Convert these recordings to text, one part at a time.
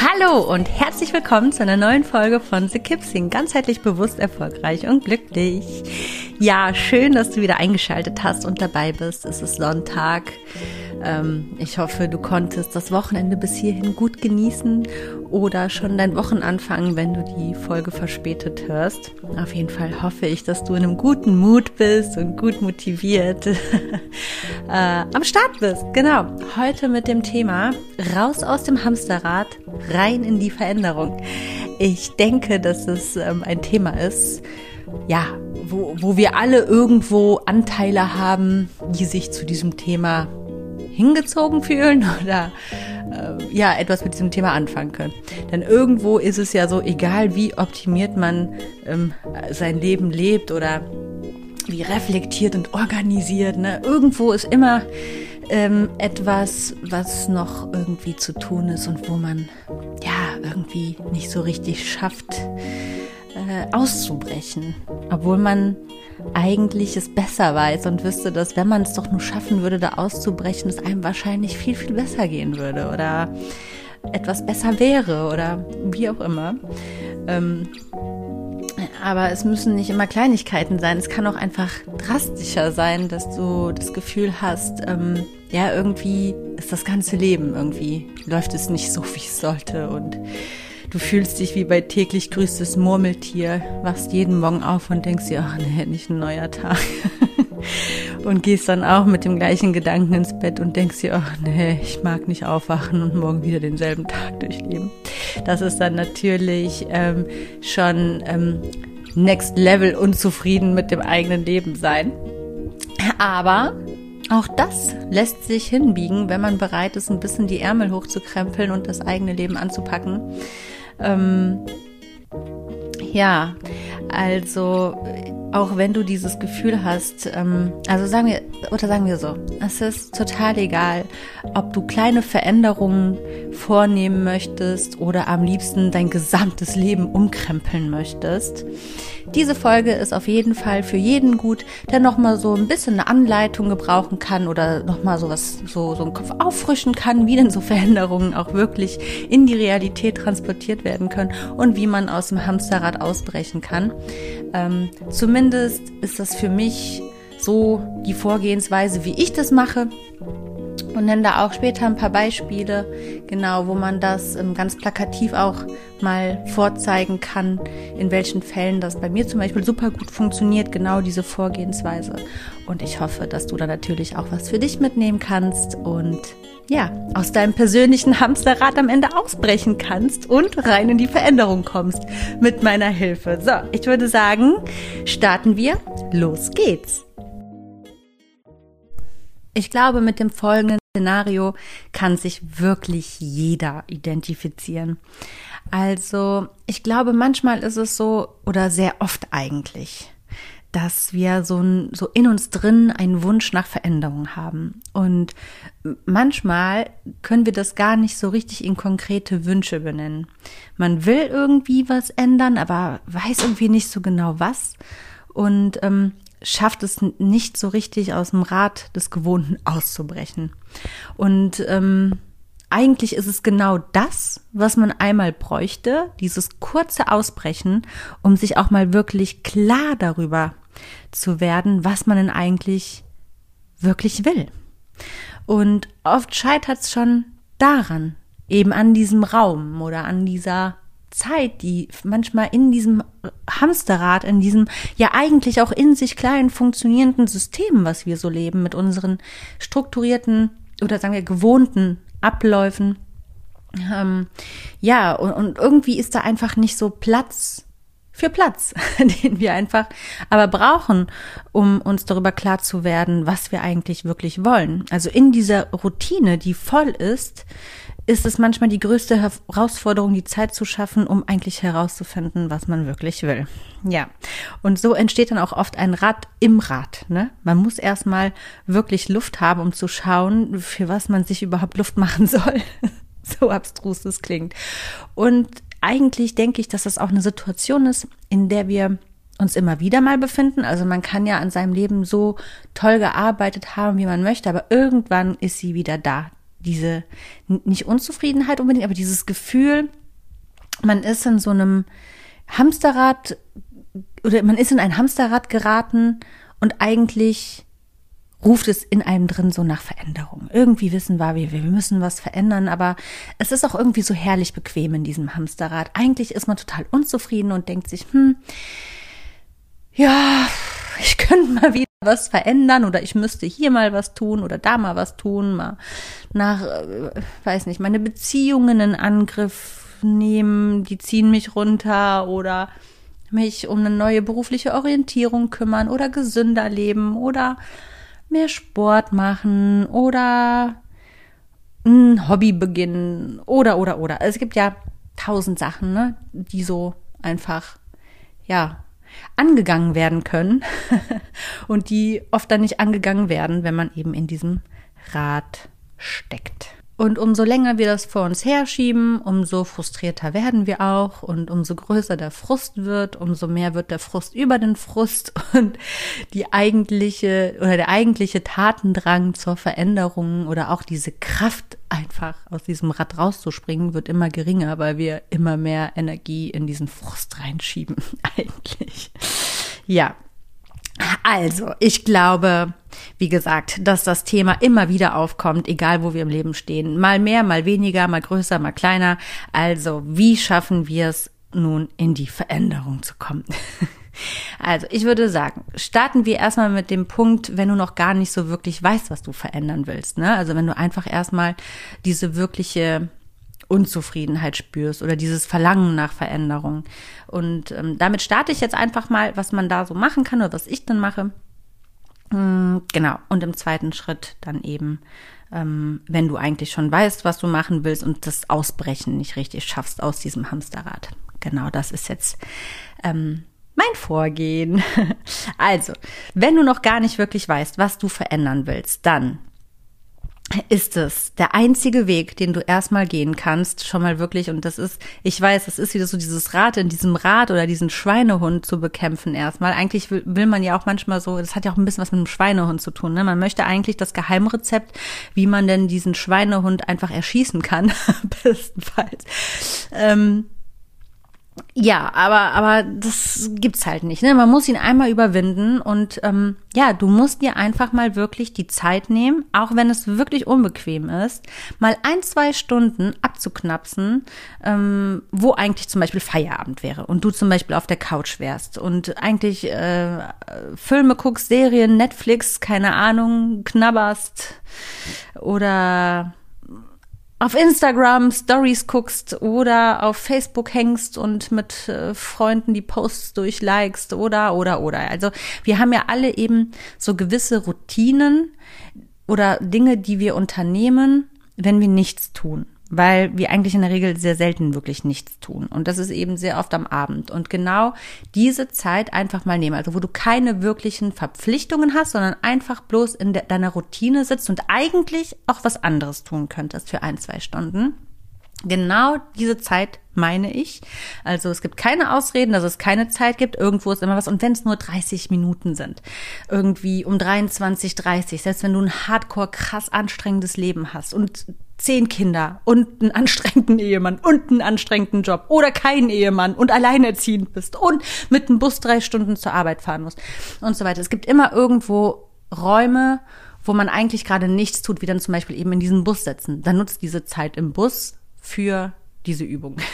Hallo und herzlich willkommen zu einer neuen Folge von The Kipsing. Ganzheitlich bewusst, erfolgreich und glücklich. Ja, schön, dass du wieder eingeschaltet hast und dabei bist. Es ist Sonntag. Ähm, ich hoffe, du konntest das Wochenende bis hierhin gut genießen oder schon dein Wochenanfang, wenn du die Folge verspätet hörst. Auf jeden Fall hoffe ich, dass du in einem guten Mut bist und gut motiviert äh, am Start bist. Genau. Heute mit dem Thema raus aus dem Hamsterrad, rein in die Veränderung. Ich denke, dass es ähm, ein Thema ist, ja, wo, wo wir alle irgendwo Anteile haben, die sich zu diesem Thema hingezogen fühlen oder äh, ja etwas mit diesem Thema anfangen können. Denn irgendwo ist es ja so, egal wie optimiert man ähm, sein Leben lebt oder wie reflektiert und organisiert, ne? irgendwo ist immer ähm, etwas, was noch irgendwie zu tun ist und wo man ja irgendwie nicht so richtig schafft äh, auszubrechen, obwohl man eigentlich es besser weiß und wüsste, dass wenn man es doch nur schaffen würde, da auszubrechen, es einem wahrscheinlich viel, viel besser gehen würde oder etwas besser wäre oder wie auch immer. Ähm, aber es müssen nicht immer Kleinigkeiten sein. Es kann auch einfach drastischer sein, dass du das Gefühl hast, ähm, ja, irgendwie ist das ganze Leben irgendwie, läuft es nicht so, wie es sollte und Du fühlst dich wie bei täglich grüßtes Murmeltier, wachst jeden Morgen auf und denkst dir, ach nee, nicht ein neuer Tag. und gehst dann auch mit dem gleichen Gedanken ins Bett und denkst dir, ach nee, ich mag nicht aufwachen und morgen wieder denselben Tag durchleben. Das ist dann natürlich ähm, schon ähm, Next Level unzufrieden mit dem eigenen Leben sein. Aber auch das lässt sich hinbiegen, wenn man bereit ist, ein bisschen die Ärmel hochzukrempeln und das eigene Leben anzupacken. Ähm, ja, also auch wenn du dieses Gefühl hast, ähm, also sagen wir, oder sagen wir so, es ist total egal, ob du kleine Veränderungen vornehmen möchtest oder am liebsten dein gesamtes Leben umkrempeln möchtest. Diese Folge ist auf jeden Fall für jeden gut, der nochmal so ein bisschen eine Anleitung gebrauchen kann oder nochmal so so, so einen Kopf auffrischen kann, wie denn so Veränderungen auch wirklich in die Realität transportiert werden können und wie man aus dem Hamsterrad ausbrechen kann. Ähm, zumindest ist das für mich so die Vorgehensweise, wie ich das mache und nenne da auch später ein paar Beispiele, genau, wo man das ähm, ganz plakativ auch mal vorzeigen kann, in welchen Fällen das bei mir zum Beispiel super gut funktioniert, genau diese Vorgehensweise. Und ich hoffe, dass du da natürlich auch was für dich mitnehmen kannst und ja, aus deinem persönlichen Hamsterrad am Ende ausbrechen kannst und rein in die Veränderung kommst mit meiner Hilfe. So, ich würde sagen, starten wir. Los geht's. Ich glaube, mit dem folgenden Szenario kann sich wirklich jeder identifizieren. Also, ich glaube, manchmal ist es so, oder sehr oft eigentlich, dass wir so, so in uns drin einen Wunsch nach Veränderung haben. Und manchmal können wir das gar nicht so richtig in konkrete Wünsche benennen. Man will irgendwie was ändern, aber weiß irgendwie nicht so genau was. Und ähm, schafft es nicht so richtig aus dem Rad des Gewohnten auszubrechen. Und ähm, eigentlich ist es genau das, was man einmal bräuchte, dieses kurze Ausbrechen, um sich auch mal wirklich klar darüber zu werden, was man denn eigentlich wirklich will. Und oft scheitert es schon daran, eben an diesem Raum oder an dieser Zeit, die manchmal in diesem Hamsterrad, in diesem ja eigentlich auch in sich kleinen funktionierenden System, was wir so leben, mit unseren strukturierten oder sagen wir gewohnten Abläufen, ähm, ja, und, und irgendwie ist da einfach nicht so Platz für Platz, den wir einfach aber brauchen, um uns darüber klar zu werden, was wir eigentlich wirklich wollen. Also in dieser Routine, die voll ist, ist es manchmal die größte Herausforderung, die Zeit zu schaffen, um eigentlich herauszufinden, was man wirklich will. Ja. Und so entsteht dann auch oft ein Rad im Rad. Ne? Man muss erstmal wirklich Luft haben, um zu schauen, für was man sich überhaupt Luft machen soll. so abstrus das klingt. Und eigentlich denke ich, dass das auch eine Situation ist, in der wir uns immer wieder mal befinden. Also man kann ja an seinem Leben so toll gearbeitet haben, wie man möchte, aber irgendwann ist sie wieder da. Diese nicht Unzufriedenheit unbedingt, aber dieses Gefühl, man ist in so einem Hamsterrad oder man ist in ein Hamsterrad geraten und eigentlich ruft es in einem drin so nach Veränderung. Irgendwie wissen wir, wir, wir müssen was verändern, aber es ist auch irgendwie so herrlich bequem in diesem Hamsterrad. Eigentlich ist man total unzufrieden und denkt sich, hm, ja, ich könnte mal wieder was verändern oder ich müsste hier mal was tun oder da mal was tun, mal nach, äh, weiß nicht, meine Beziehungen in Angriff nehmen, die ziehen mich runter oder mich um eine neue berufliche Orientierung kümmern oder gesünder leben oder mehr Sport machen oder ein Hobby beginnen oder, oder, oder. Es gibt ja tausend Sachen, ne, die so einfach, ja, angegangen werden können und die oft dann nicht angegangen werden, wenn man eben in diesem Rad steckt. Und umso länger wir das vor uns herschieben, umso frustrierter werden wir auch. Und umso größer der Frust wird, umso mehr wird der Frust über den Frust. Und die eigentliche oder der eigentliche Tatendrang zur Veränderung oder auch diese Kraft einfach aus diesem Rad rauszuspringen wird immer geringer, weil wir immer mehr Energie in diesen Frust reinschieben eigentlich. Ja, also, ich glaube, wie gesagt, dass das Thema immer wieder aufkommt, egal wo wir im Leben stehen. Mal mehr, mal weniger, mal größer, mal kleiner. Also, wie schaffen wir es nun in die Veränderung zu kommen? Also, ich würde sagen, starten wir erstmal mit dem Punkt, wenn du noch gar nicht so wirklich weißt, was du verändern willst. Ne? Also, wenn du einfach erstmal diese wirkliche Unzufriedenheit spürst oder dieses Verlangen nach Veränderung. Und ähm, damit starte ich jetzt einfach mal, was man da so machen kann oder was ich dann mache. Mm, genau. Und im zweiten Schritt dann eben, ähm, wenn du eigentlich schon weißt, was du machen willst und das Ausbrechen nicht richtig schaffst aus diesem Hamsterrad. Genau, das ist jetzt ähm, mein Vorgehen. Also, wenn du noch gar nicht wirklich weißt, was du verändern willst, dann ist es der einzige Weg, den du erstmal gehen kannst, schon mal wirklich, und das ist, ich weiß, das ist wieder so dieses Rad in diesem Rad oder diesen Schweinehund zu bekämpfen erstmal. Eigentlich will, will man ja auch manchmal so, das hat ja auch ein bisschen was mit einem Schweinehund zu tun, ne? Man möchte eigentlich das Geheimrezept, wie man denn diesen Schweinehund einfach erschießen kann, bestenfalls. Ähm, ja, aber, aber das gibt's halt nicht. Ne? Man muss ihn einmal überwinden und ähm, ja, du musst dir einfach mal wirklich die Zeit nehmen, auch wenn es wirklich unbequem ist, mal ein, zwei Stunden abzuknapsen, ähm, wo eigentlich zum Beispiel Feierabend wäre und du zum Beispiel auf der Couch wärst und eigentlich äh, Filme guckst, Serien, Netflix, keine Ahnung, knabberst oder auf Instagram Stories guckst oder auf Facebook hängst und mit äh, Freunden die Posts durchlikest oder, oder, oder. Also wir haben ja alle eben so gewisse Routinen oder Dinge, die wir unternehmen, wenn wir nichts tun weil wir eigentlich in der Regel sehr selten wirklich nichts tun. Und das ist eben sehr oft am Abend. Und genau diese Zeit einfach mal nehmen, also wo du keine wirklichen Verpflichtungen hast, sondern einfach bloß in de deiner Routine sitzt und eigentlich auch was anderes tun könntest für ein, zwei Stunden. Genau diese Zeit meine ich. Also es gibt keine Ausreden, dass es keine Zeit gibt. Irgendwo ist immer was. Und wenn es nur 30 Minuten sind, irgendwie um 23, 30, selbst wenn du ein hardcore krass anstrengendes Leben hast und zehn Kinder und einen anstrengenden Ehemann und einen anstrengenden Job oder keinen Ehemann und alleinerziehend bist und mit dem Bus drei Stunden zur Arbeit fahren musst und so weiter. Es gibt immer irgendwo Räume, wo man eigentlich gerade nichts tut, wie dann zum Beispiel eben in diesen Bus setzen. Dann nutzt diese Zeit im Bus für diese Übung.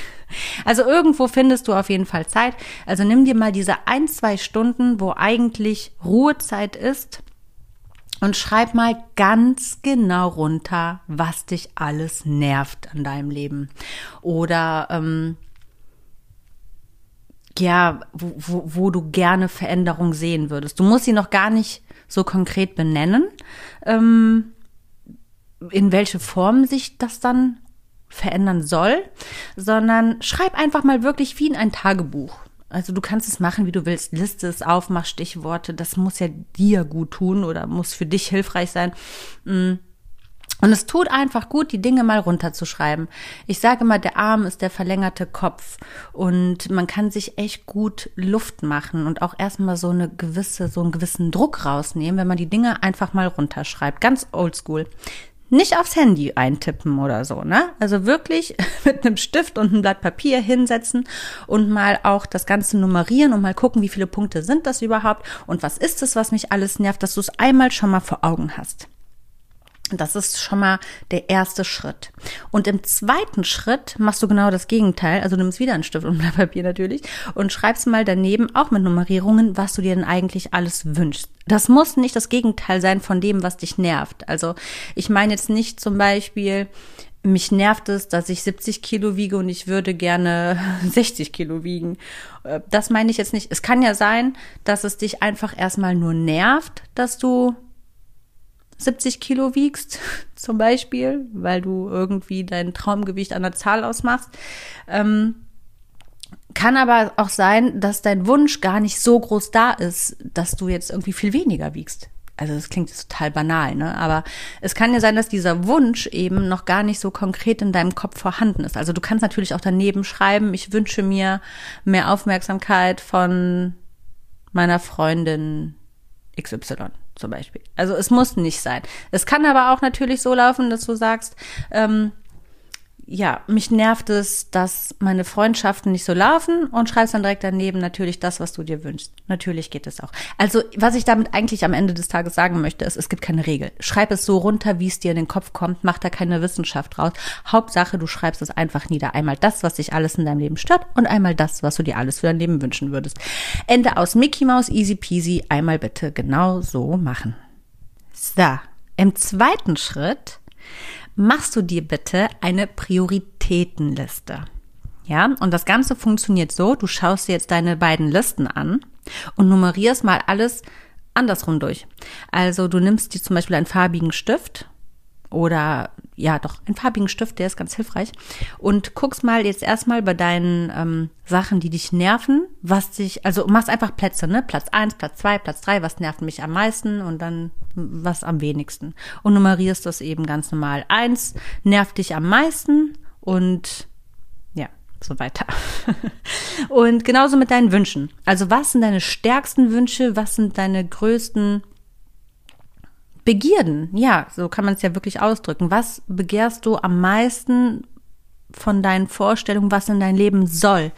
Also irgendwo findest du auf jeden Fall Zeit. Also nimm dir mal diese ein, zwei Stunden, wo eigentlich Ruhezeit ist und schreib mal ganz genau runter, was dich alles nervt an deinem Leben. Oder ähm, ja, wo, wo, wo du gerne Veränderung sehen würdest. Du musst sie noch gar nicht so konkret benennen, ähm, in welche Form sich das dann verändern soll, sondern schreib einfach mal wirklich wie in ein Tagebuch. Also du kannst es machen, wie du willst. Liste es auf, mach Stichworte. Das muss ja dir gut tun oder muss für dich hilfreich sein. Mm. Und es tut einfach gut, die Dinge mal runterzuschreiben. Ich sage mal, der Arm ist der verlängerte Kopf und man kann sich echt gut Luft machen und auch erstmal so eine gewisse, so einen gewissen Druck rausnehmen, wenn man die Dinge einfach mal runterschreibt. Ganz oldschool nicht aufs Handy eintippen oder so, ne? Also wirklich mit einem Stift und einem Blatt Papier hinsetzen und mal auch das Ganze nummerieren und mal gucken, wie viele Punkte sind das überhaupt und was ist es, was mich alles nervt, dass du es einmal schon mal vor Augen hast. Das ist schon mal der erste Schritt. Und im zweiten Schritt machst du genau das Gegenteil. Also nimmst wieder einen Stift und Blatt Papier natürlich und schreibst mal daneben auch mit Nummerierungen, was du dir denn eigentlich alles wünschst. Das muss nicht das Gegenteil sein von dem, was dich nervt. Also ich meine jetzt nicht zum Beispiel, mich nervt es, dass ich 70 Kilo wiege und ich würde gerne 60 Kilo wiegen. Äh, das meine ich jetzt nicht. Es kann ja sein, dass es dich einfach erstmal nur nervt, dass du 70 Kilo wiegst, zum Beispiel, weil du irgendwie dein Traumgewicht an der Zahl ausmachst. Ähm, kann aber auch sein, dass dein Wunsch gar nicht so groß da ist, dass du jetzt irgendwie viel weniger wiegst. Also das klingt jetzt total banal, ne? Aber es kann ja sein, dass dieser Wunsch eben noch gar nicht so konkret in deinem Kopf vorhanden ist. Also du kannst natürlich auch daneben schreiben, ich wünsche mir mehr Aufmerksamkeit von meiner Freundin XY zum Beispiel. Also es muss nicht sein. Es kann aber auch natürlich so laufen, dass du sagst, ähm, ja, mich nervt es, dass meine Freundschaften nicht so laufen und schreibst dann direkt daneben natürlich das, was du dir wünschst. Natürlich geht es auch. Also, was ich damit eigentlich am Ende des Tages sagen möchte, ist, es gibt keine Regel. Schreib es so runter, wie es dir in den Kopf kommt, mach da keine Wissenschaft draus. Hauptsache, du schreibst es einfach nieder. Einmal das, was dich alles in deinem Leben stört und einmal das, was du dir alles für dein Leben wünschen würdest. Ende aus Mickey Mouse, easy peasy, einmal bitte genau so machen. So, im zweiten Schritt machst du dir bitte eine Prioritätenliste. Ja, und das Ganze funktioniert so, du schaust dir jetzt deine beiden Listen an und nummerierst mal alles andersrum durch. Also du nimmst dir zum Beispiel einen farbigen Stift oder ja doch einen farbigen Stift, der ist ganz hilfreich und guckst mal jetzt erstmal bei deinen ähm, Sachen, die dich nerven, was dich, also machst einfach Plätze, ne? Platz eins, Platz zwei, Platz drei, was nervt mich am meisten und dann was am wenigsten und nummerierst das eben ganz normal. Eins nervt dich am meisten und ja, so weiter. und genauso mit deinen Wünschen. Also was sind deine stärksten Wünsche, was sind deine größten Begierden, ja, so kann man es ja wirklich ausdrücken. Was begehrst du am meisten von deinen Vorstellungen, was in dein Leben soll?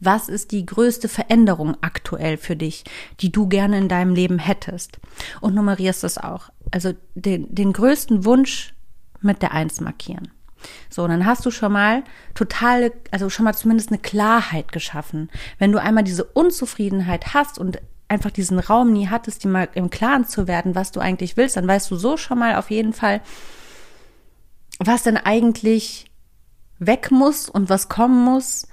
Was ist die größte Veränderung aktuell für dich, die du gerne in deinem Leben hättest? Und nummerierst das auch. Also den, den größten Wunsch mit der Eins markieren. So, dann hast du schon mal totale, also schon mal zumindest eine Klarheit geschaffen. Wenn du einmal diese Unzufriedenheit hast und einfach diesen Raum nie hattest, dir mal im Klaren zu werden, was du eigentlich willst, dann weißt du so schon mal auf jeden Fall, was denn eigentlich weg muss und was kommen muss,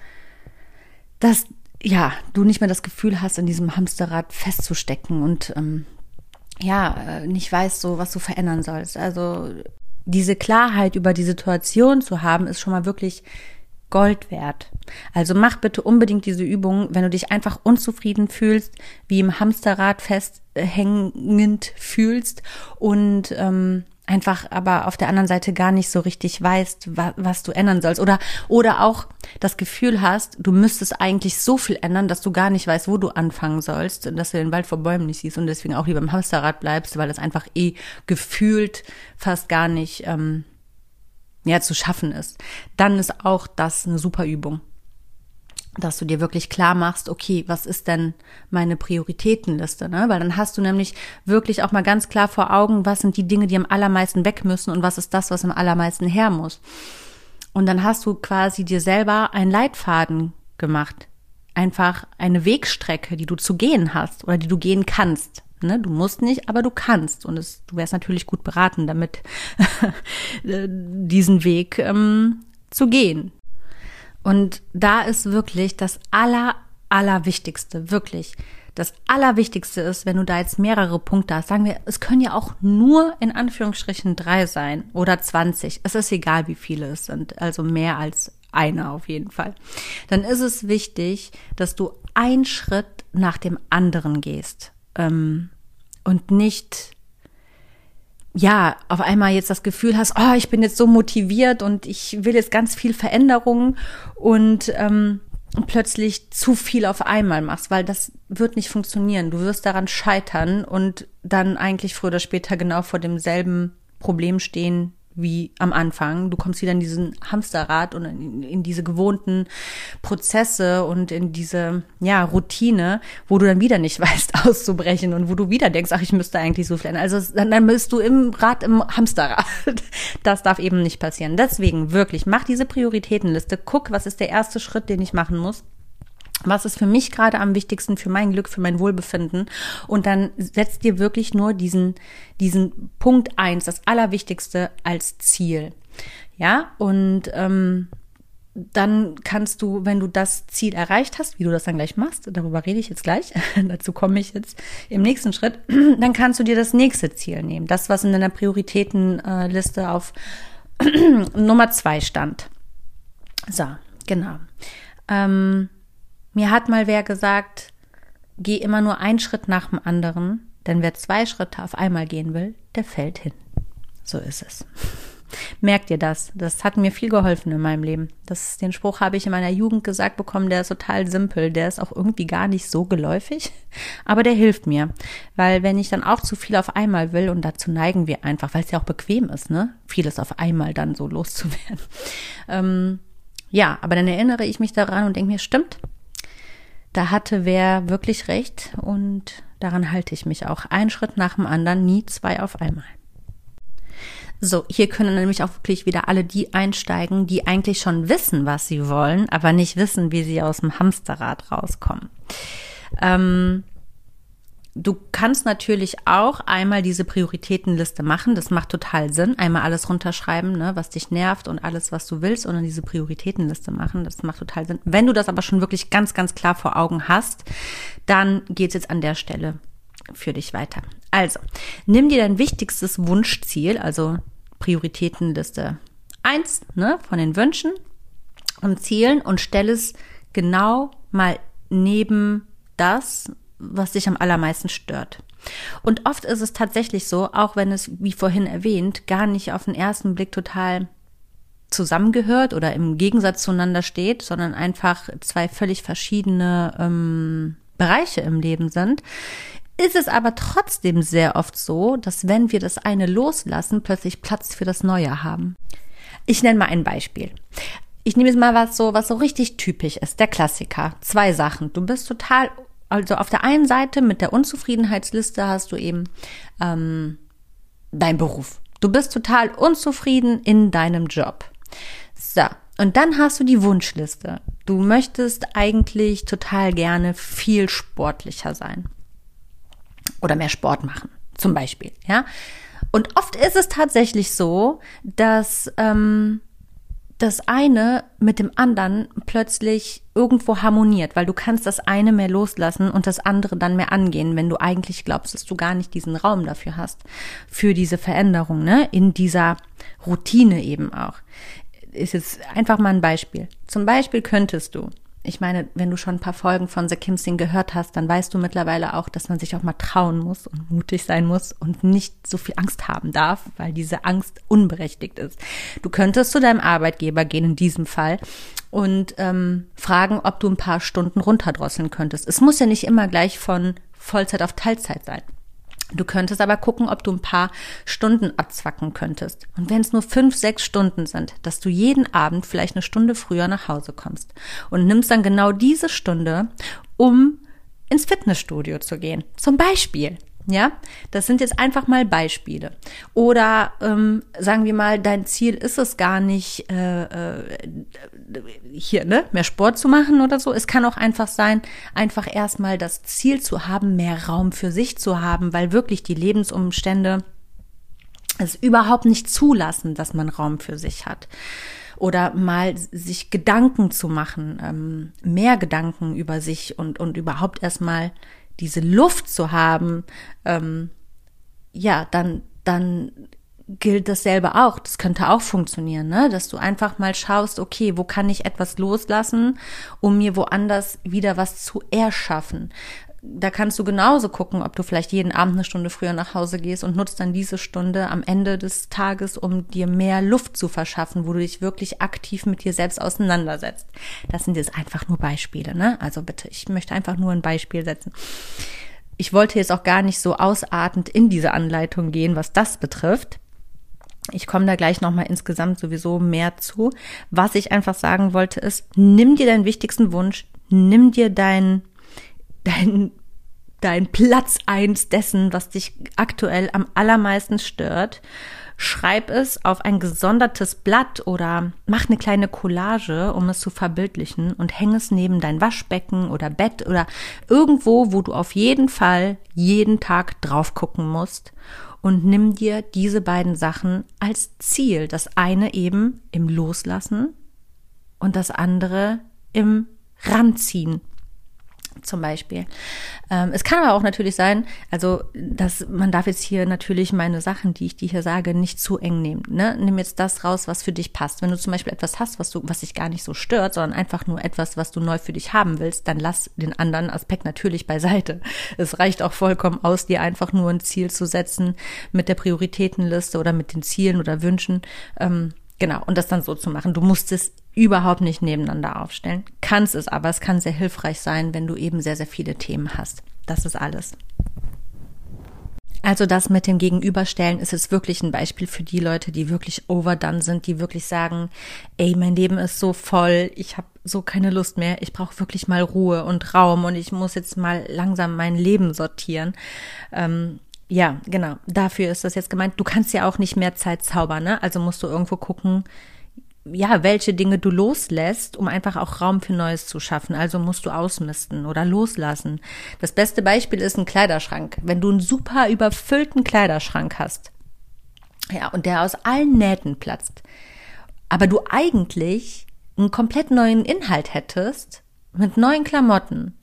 dass ja du nicht mehr das Gefühl hast, in diesem Hamsterrad festzustecken und ähm, ja äh, nicht weißt so, was du verändern sollst. Also diese Klarheit über die Situation zu haben, ist schon mal wirklich Gold wert. Also mach bitte unbedingt diese Übung, wenn du dich einfach unzufrieden fühlst, wie im Hamsterrad festhängend fühlst und ähm, einfach aber auf der anderen Seite gar nicht so richtig weißt, wa was du ändern sollst oder oder auch das Gefühl hast, du müsstest eigentlich so viel ändern, dass du gar nicht weißt, wo du anfangen sollst und dass du den Wald vor Bäumen nicht siehst und deswegen auch lieber im Hamsterrad bleibst, weil es einfach eh gefühlt fast gar nicht ähm, ja, zu schaffen ist, dann ist auch das eine super Übung. Dass du dir wirklich klar machst, okay, was ist denn meine Prioritätenliste, ne? Weil dann hast du nämlich wirklich auch mal ganz klar vor Augen, was sind die Dinge, die am allermeisten weg müssen und was ist das, was am allermeisten her muss. Und dann hast du quasi dir selber einen Leitfaden gemacht. Einfach eine Wegstrecke, die du zu gehen hast oder die du gehen kannst. Ne? Du musst nicht, aber du kannst. Und es, du wärst natürlich gut beraten, damit diesen Weg ähm, zu gehen. Und da ist wirklich das aller, allerwichtigste, wirklich. Das Allerwichtigste ist, wenn du da jetzt mehrere Punkte hast, sagen wir, es können ja auch nur in Anführungsstrichen drei sein oder 20. Es ist egal, wie viele es sind, also mehr als eine auf jeden Fall. Dann ist es wichtig, dass du einen Schritt nach dem anderen gehst ähm, und nicht ja, auf einmal jetzt das Gefühl hast, oh, ich bin jetzt so motiviert und ich will jetzt ganz viel Veränderung und ähm, plötzlich zu viel auf einmal machst, weil das wird nicht funktionieren. Du wirst daran scheitern und dann eigentlich früher oder später genau vor demselben Problem stehen, wie am Anfang. Du kommst wieder in diesen Hamsterrad und in, in, diese gewohnten Prozesse und in diese ja Routine, wo du dann wieder nicht weißt auszubrechen und wo du wieder denkst, ach ich müsste eigentlich so viel. Also dann, dann bist du im Rad im Hamsterrad. Das darf eben nicht passieren. Deswegen wirklich mach diese Prioritätenliste. Guck, was ist der erste Schritt, den ich machen muss was ist für mich gerade am wichtigsten für mein Glück, für mein Wohlbefinden und dann setzt dir wirklich nur diesen, diesen Punkt eins, das Allerwichtigste als Ziel. Ja, und ähm, dann kannst du, wenn du das Ziel erreicht hast, wie du das dann gleich machst, darüber rede ich jetzt gleich, dazu komme ich jetzt im nächsten Schritt, dann kannst du dir das nächste Ziel nehmen, das, was in deiner Prioritätenliste auf Nummer zwei stand. So, genau. Ähm, mir hat mal wer gesagt, geh immer nur einen Schritt nach dem anderen, denn wer zwei Schritte auf einmal gehen will, der fällt hin. So ist es. Merkt ihr das? Das hat mir viel geholfen in meinem Leben. Das, den Spruch habe ich in meiner Jugend gesagt bekommen, der ist total simpel, der ist auch irgendwie gar nicht so geläufig, aber der hilft mir. Weil wenn ich dann auch zu viel auf einmal will, und dazu neigen wir einfach, weil es ja auch bequem ist, ne? Vieles auf einmal dann so loszuwerden. Ähm, ja, aber dann erinnere ich mich daran und denke mir, stimmt, da hatte wer wirklich recht und daran halte ich mich auch. Ein Schritt nach dem anderen, nie zwei auf einmal. So, hier können nämlich auch wirklich wieder alle die einsteigen, die eigentlich schon wissen, was sie wollen, aber nicht wissen, wie sie aus dem Hamsterrad rauskommen. Ähm, Du kannst natürlich auch einmal diese Prioritätenliste machen. Das macht total Sinn. Einmal alles runterschreiben, ne, was dich nervt und alles, was du willst, und dann diese Prioritätenliste machen. Das macht total Sinn. Wenn du das aber schon wirklich ganz, ganz klar vor Augen hast, dann geht's jetzt an der Stelle für dich weiter. Also, nimm dir dein wichtigstes Wunschziel, also Prioritätenliste eins, ne, von den Wünschen und Zielen und stell es genau mal neben das, was dich am allermeisten stört. Und oft ist es tatsächlich so, auch wenn es, wie vorhin erwähnt, gar nicht auf den ersten Blick total zusammengehört oder im Gegensatz zueinander steht, sondern einfach zwei völlig verschiedene ähm, Bereiche im Leben sind, ist es aber trotzdem sehr oft so, dass wenn wir das eine loslassen, plötzlich Platz für das Neue haben. Ich nenne mal ein Beispiel. Ich nehme jetzt mal was so, was so richtig typisch ist, der Klassiker. Zwei Sachen. Du bist total also auf der einen Seite mit der Unzufriedenheitsliste hast du eben ähm, dein Beruf. Du bist total unzufrieden in deinem Job. So, und dann hast du die Wunschliste. Du möchtest eigentlich total gerne viel sportlicher sein. Oder mehr Sport machen, zum Beispiel, ja. Und oft ist es tatsächlich so, dass ähm, das eine mit dem anderen plötzlich irgendwo harmoniert, weil du kannst das eine mehr loslassen und das andere dann mehr angehen, wenn du eigentlich glaubst, dass du gar nicht diesen Raum dafür hast, für diese Veränderung, ne, in dieser Routine eben auch. Ist jetzt einfach mal ein Beispiel. Zum Beispiel könntest du ich meine, wenn du schon ein paar Folgen von The Kim Sing gehört hast, dann weißt du mittlerweile auch, dass man sich auch mal trauen muss und mutig sein muss und nicht so viel Angst haben darf, weil diese Angst unberechtigt ist. Du könntest zu deinem Arbeitgeber gehen in diesem Fall und ähm, fragen, ob du ein paar Stunden runterdrosseln könntest. Es muss ja nicht immer gleich von Vollzeit auf Teilzeit sein. Du könntest aber gucken, ob du ein paar Stunden abzwacken könntest. Und wenn es nur fünf, sechs Stunden sind, dass du jeden Abend vielleicht eine Stunde früher nach Hause kommst und nimmst dann genau diese Stunde, um ins Fitnessstudio zu gehen. Zum Beispiel. Ja, das sind jetzt einfach mal Beispiele. Oder ähm, sagen wir mal, dein Ziel ist es gar nicht, äh, äh, hier ne, mehr Sport zu machen oder so. Es kann auch einfach sein, einfach erstmal das Ziel zu haben, mehr Raum für sich zu haben, weil wirklich die Lebensumstände es überhaupt nicht zulassen, dass man Raum für sich hat oder mal sich Gedanken zu machen, ähm, mehr Gedanken über sich und, und überhaupt erstmal diese Luft zu haben, ähm, ja, dann, dann gilt dasselbe auch. Das könnte auch funktionieren, ne? Dass du einfach mal schaust, okay, wo kann ich etwas loslassen, um mir woanders wieder was zu erschaffen da kannst du genauso gucken, ob du vielleicht jeden Abend eine Stunde früher nach Hause gehst und nutzt dann diese Stunde am Ende des Tages, um dir mehr Luft zu verschaffen, wo du dich wirklich aktiv mit dir selbst auseinandersetzt. Das sind jetzt einfach nur Beispiele, ne? Also bitte, ich möchte einfach nur ein Beispiel setzen. Ich wollte jetzt auch gar nicht so ausartend in diese Anleitung gehen, was das betrifft. Ich komme da gleich nochmal insgesamt sowieso mehr zu. Was ich einfach sagen wollte ist, nimm dir deinen wichtigsten Wunsch, nimm dir dein dein, dein Platz eins dessen, was dich aktuell am allermeisten stört. Schreib es auf ein gesondertes Blatt oder mach eine kleine Collage, um es zu verbildlichen und häng es neben dein Waschbecken oder Bett oder irgendwo, wo du auf jeden Fall jeden Tag drauf gucken musst und nimm dir diese beiden Sachen als Ziel. Das eine eben im Loslassen und das andere im Ranziehen zum Beispiel. Ähm, es kann aber auch natürlich sein, also dass man darf jetzt hier natürlich meine Sachen, die ich dir hier sage, nicht zu eng nehmen. Ne? Nimm jetzt das raus, was für dich passt. Wenn du zum Beispiel etwas hast, was du, was dich gar nicht so stört, sondern einfach nur etwas, was du neu für dich haben willst, dann lass den anderen Aspekt natürlich beiseite. Es reicht auch vollkommen aus, dir einfach nur ein Ziel zu setzen mit der Prioritätenliste oder mit den Zielen oder Wünschen. Ähm, Genau, und das dann so zu machen. Du musst es überhaupt nicht nebeneinander aufstellen. Kannst es aber, es kann sehr hilfreich sein, wenn du eben sehr, sehr viele Themen hast. Das ist alles. Also das mit dem Gegenüberstellen ist jetzt wirklich ein Beispiel für die Leute, die wirklich overdone sind, die wirklich sagen, ey, mein Leben ist so voll, ich habe so keine Lust mehr, ich brauche wirklich mal Ruhe und Raum und ich muss jetzt mal langsam mein Leben sortieren. Ähm, ja, genau. Dafür ist das jetzt gemeint. Du kannst ja auch nicht mehr Zeit zaubern, ne? Also musst du irgendwo gucken, ja, welche Dinge du loslässt, um einfach auch Raum für Neues zu schaffen. Also musst du ausmisten oder loslassen. Das beste Beispiel ist ein Kleiderschrank. Wenn du einen super überfüllten Kleiderschrank hast, ja, und der aus allen Nähten platzt, aber du eigentlich einen komplett neuen Inhalt hättest, mit neuen Klamotten,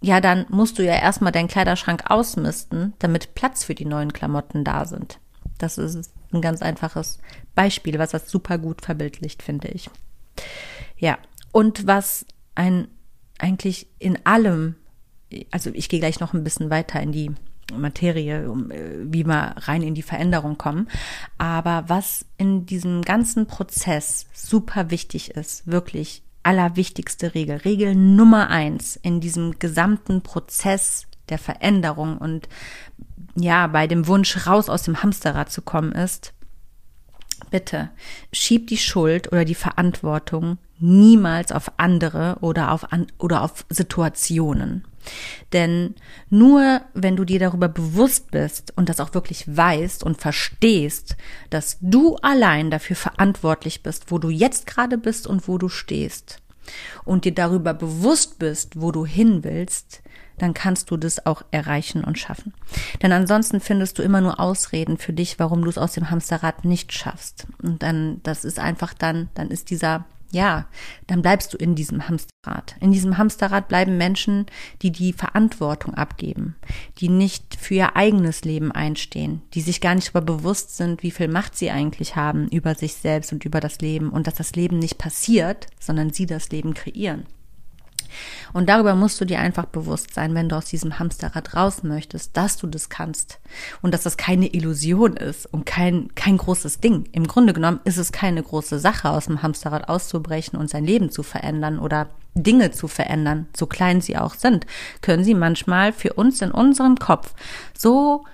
ja, dann musst du ja erstmal deinen Kleiderschrank ausmisten, damit Platz für die neuen Klamotten da sind. Das ist ein ganz einfaches Beispiel, was das super gut verbildlicht, finde ich. Ja, und was ein eigentlich in allem, also ich gehe gleich noch ein bisschen weiter in die Materie, äh, wie wir rein in die Veränderung kommen. Aber was in diesem ganzen Prozess super wichtig ist, wirklich allerwichtigste Regel, Regel Nummer eins in diesem gesamten Prozess der Veränderung und ja, bei dem Wunsch raus aus dem Hamsterrad zu kommen ist, bitte schieb die Schuld oder die Verantwortung niemals auf andere oder auf, an, oder auf Situationen. Denn nur wenn du dir darüber bewusst bist und das auch wirklich weißt und verstehst, dass du allein dafür verantwortlich bist, wo du jetzt gerade bist und wo du stehst, und dir darüber bewusst bist, wo du hin willst, dann kannst du das auch erreichen und schaffen. Denn ansonsten findest du immer nur Ausreden für dich, warum du es aus dem Hamsterrad nicht schaffst. Und dann, das ist einfach dann, dann ist dieser ja, dann bleibst du in diesem Hamsterrad. In diesem Hamsterrad bleiben Menschen, die die Verantwortung abgeben, die nicht für ihr eigenes Leben einstehen, die sich gar nicht darüber bewusst sind, wie viel Macht sie eigentlich haben über sich selbst und über das Leben und dass das Leben nicht passiert, sondern sie das Leben kreieren. Und darüber musst du dir einfach bewusst sein, wenn du aus diesem Hamsterrad raus möchtest, dass du das kannst und dass das keine Illusion ist und kein, kein großes Ding. Im Grunde genommen ist es keine große Sache, aus dem Hamsterrad auszubrechen und sein Leben zu verändern oder Dinge zu verändern, so klein sie auch sind, können sie manchmal für uns in unserem Kopf so,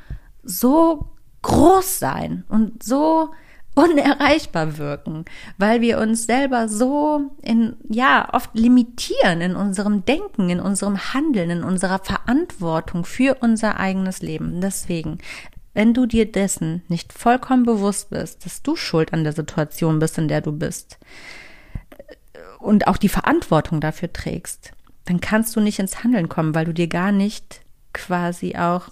so groß sein und so unerreichbar wirken, weil wir uns selber so in, ja, oft limitieren in unserem Denken, in unserem Handeln, in unserer Verantwortung für unser eigenes Leben. Deswegen, wenn du dir dessen nicht vollkommen bewusst bist, dass du schuld an der Situation bist, in der du bist, und auch die Verantwortung dafür trägst, dann kannst du nicht ins Handeln kommen, weil du dir gar nicht quasi auch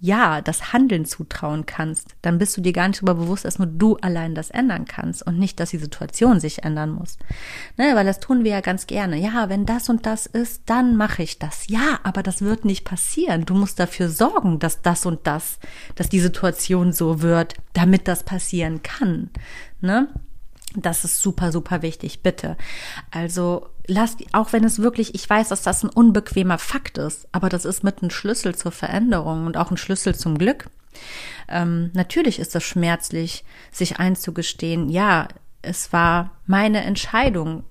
ja, das Handeln zutrauen kannst, dann bist du dir gar nicht darüber bewusst, dass nur du allein das ändern kannst und nicht, dass die Situation sich ändern muss. Ne, weil das tun wir ja ganz gerne. Ja, wenn das und das ist, dann mache ich das. Ja, aber das wird nicht passieren. Du musst dafür sorgen, dass das und das, dass die Situation so wird, damit das passieren kann. Ne? Das ist super, super wichtig, bitte. Also lass, auch wenn es wirklich, ich weiß, dass das ein unbequemer Fakt ist, aber das ist mit ein Schlüssel zur Veränderung und auch ein Schlüssel zum Glück. Ähm, natürlich ist es schmerzlich, sich einzugestehen, ja, es war meine Entscheidung,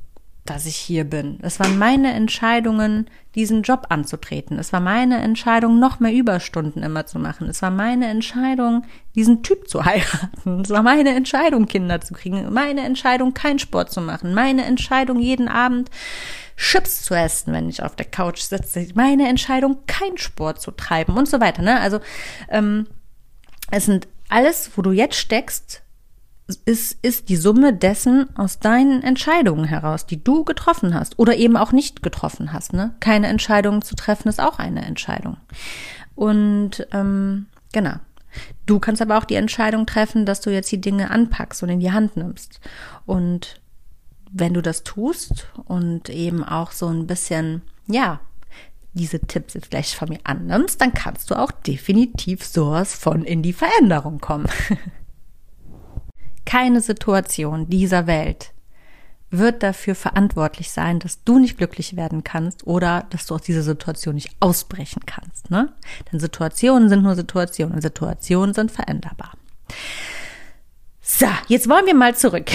dass ich hier bin. Es waren meine Entscheidungen, diesen Job anzutreten. Es war meine Entscheidung, noch mehr Überstunden immer zu machen. Es war meine Entscheidung, diesen Typ zu heiraten. Es war meine Entscheidung, Kinder zu kriegen. Meine Entscheidung, keinen Sport zu machen. Meine Entscheidung, jeden Abend Chips zu essen, wenn ich auf der Couch sitze. Meine Entscheidung, keinen Sport zu treiben und so weiter. Ne? Also ähm, es sind alles, wo du jetzt steckst, ist, ist die Summe dessen aus deinen Entscheidungen heraus, die du getroffen hast oder eben auch nicht getroffen hast. Ne? Keine Entscheidung zu treffen ist auch eine Entscheidung. Und ähm, genau. Du kannst aber auch die Entscheidung treffen, dass du jetzt die Dinge anpackst und in die Hand nimmst. Und wenn du das tust und eben auch so ein bisschen, ja, diese Tipps jetzt gleich von mir annimmst, dann kannst du auch definitiv sowas von in die Veränderung kommen. Keine Situation dieser Welt wird dafür verantwortlich sein, dass du nicht glücklich werden kannst oder dass du aus dieser Situation nicht ausbrechen kannst. Ne? Denn Situationen sind nur Situationen. Situationen sind veränderbar. So, jetzt wollen wir mal zurück.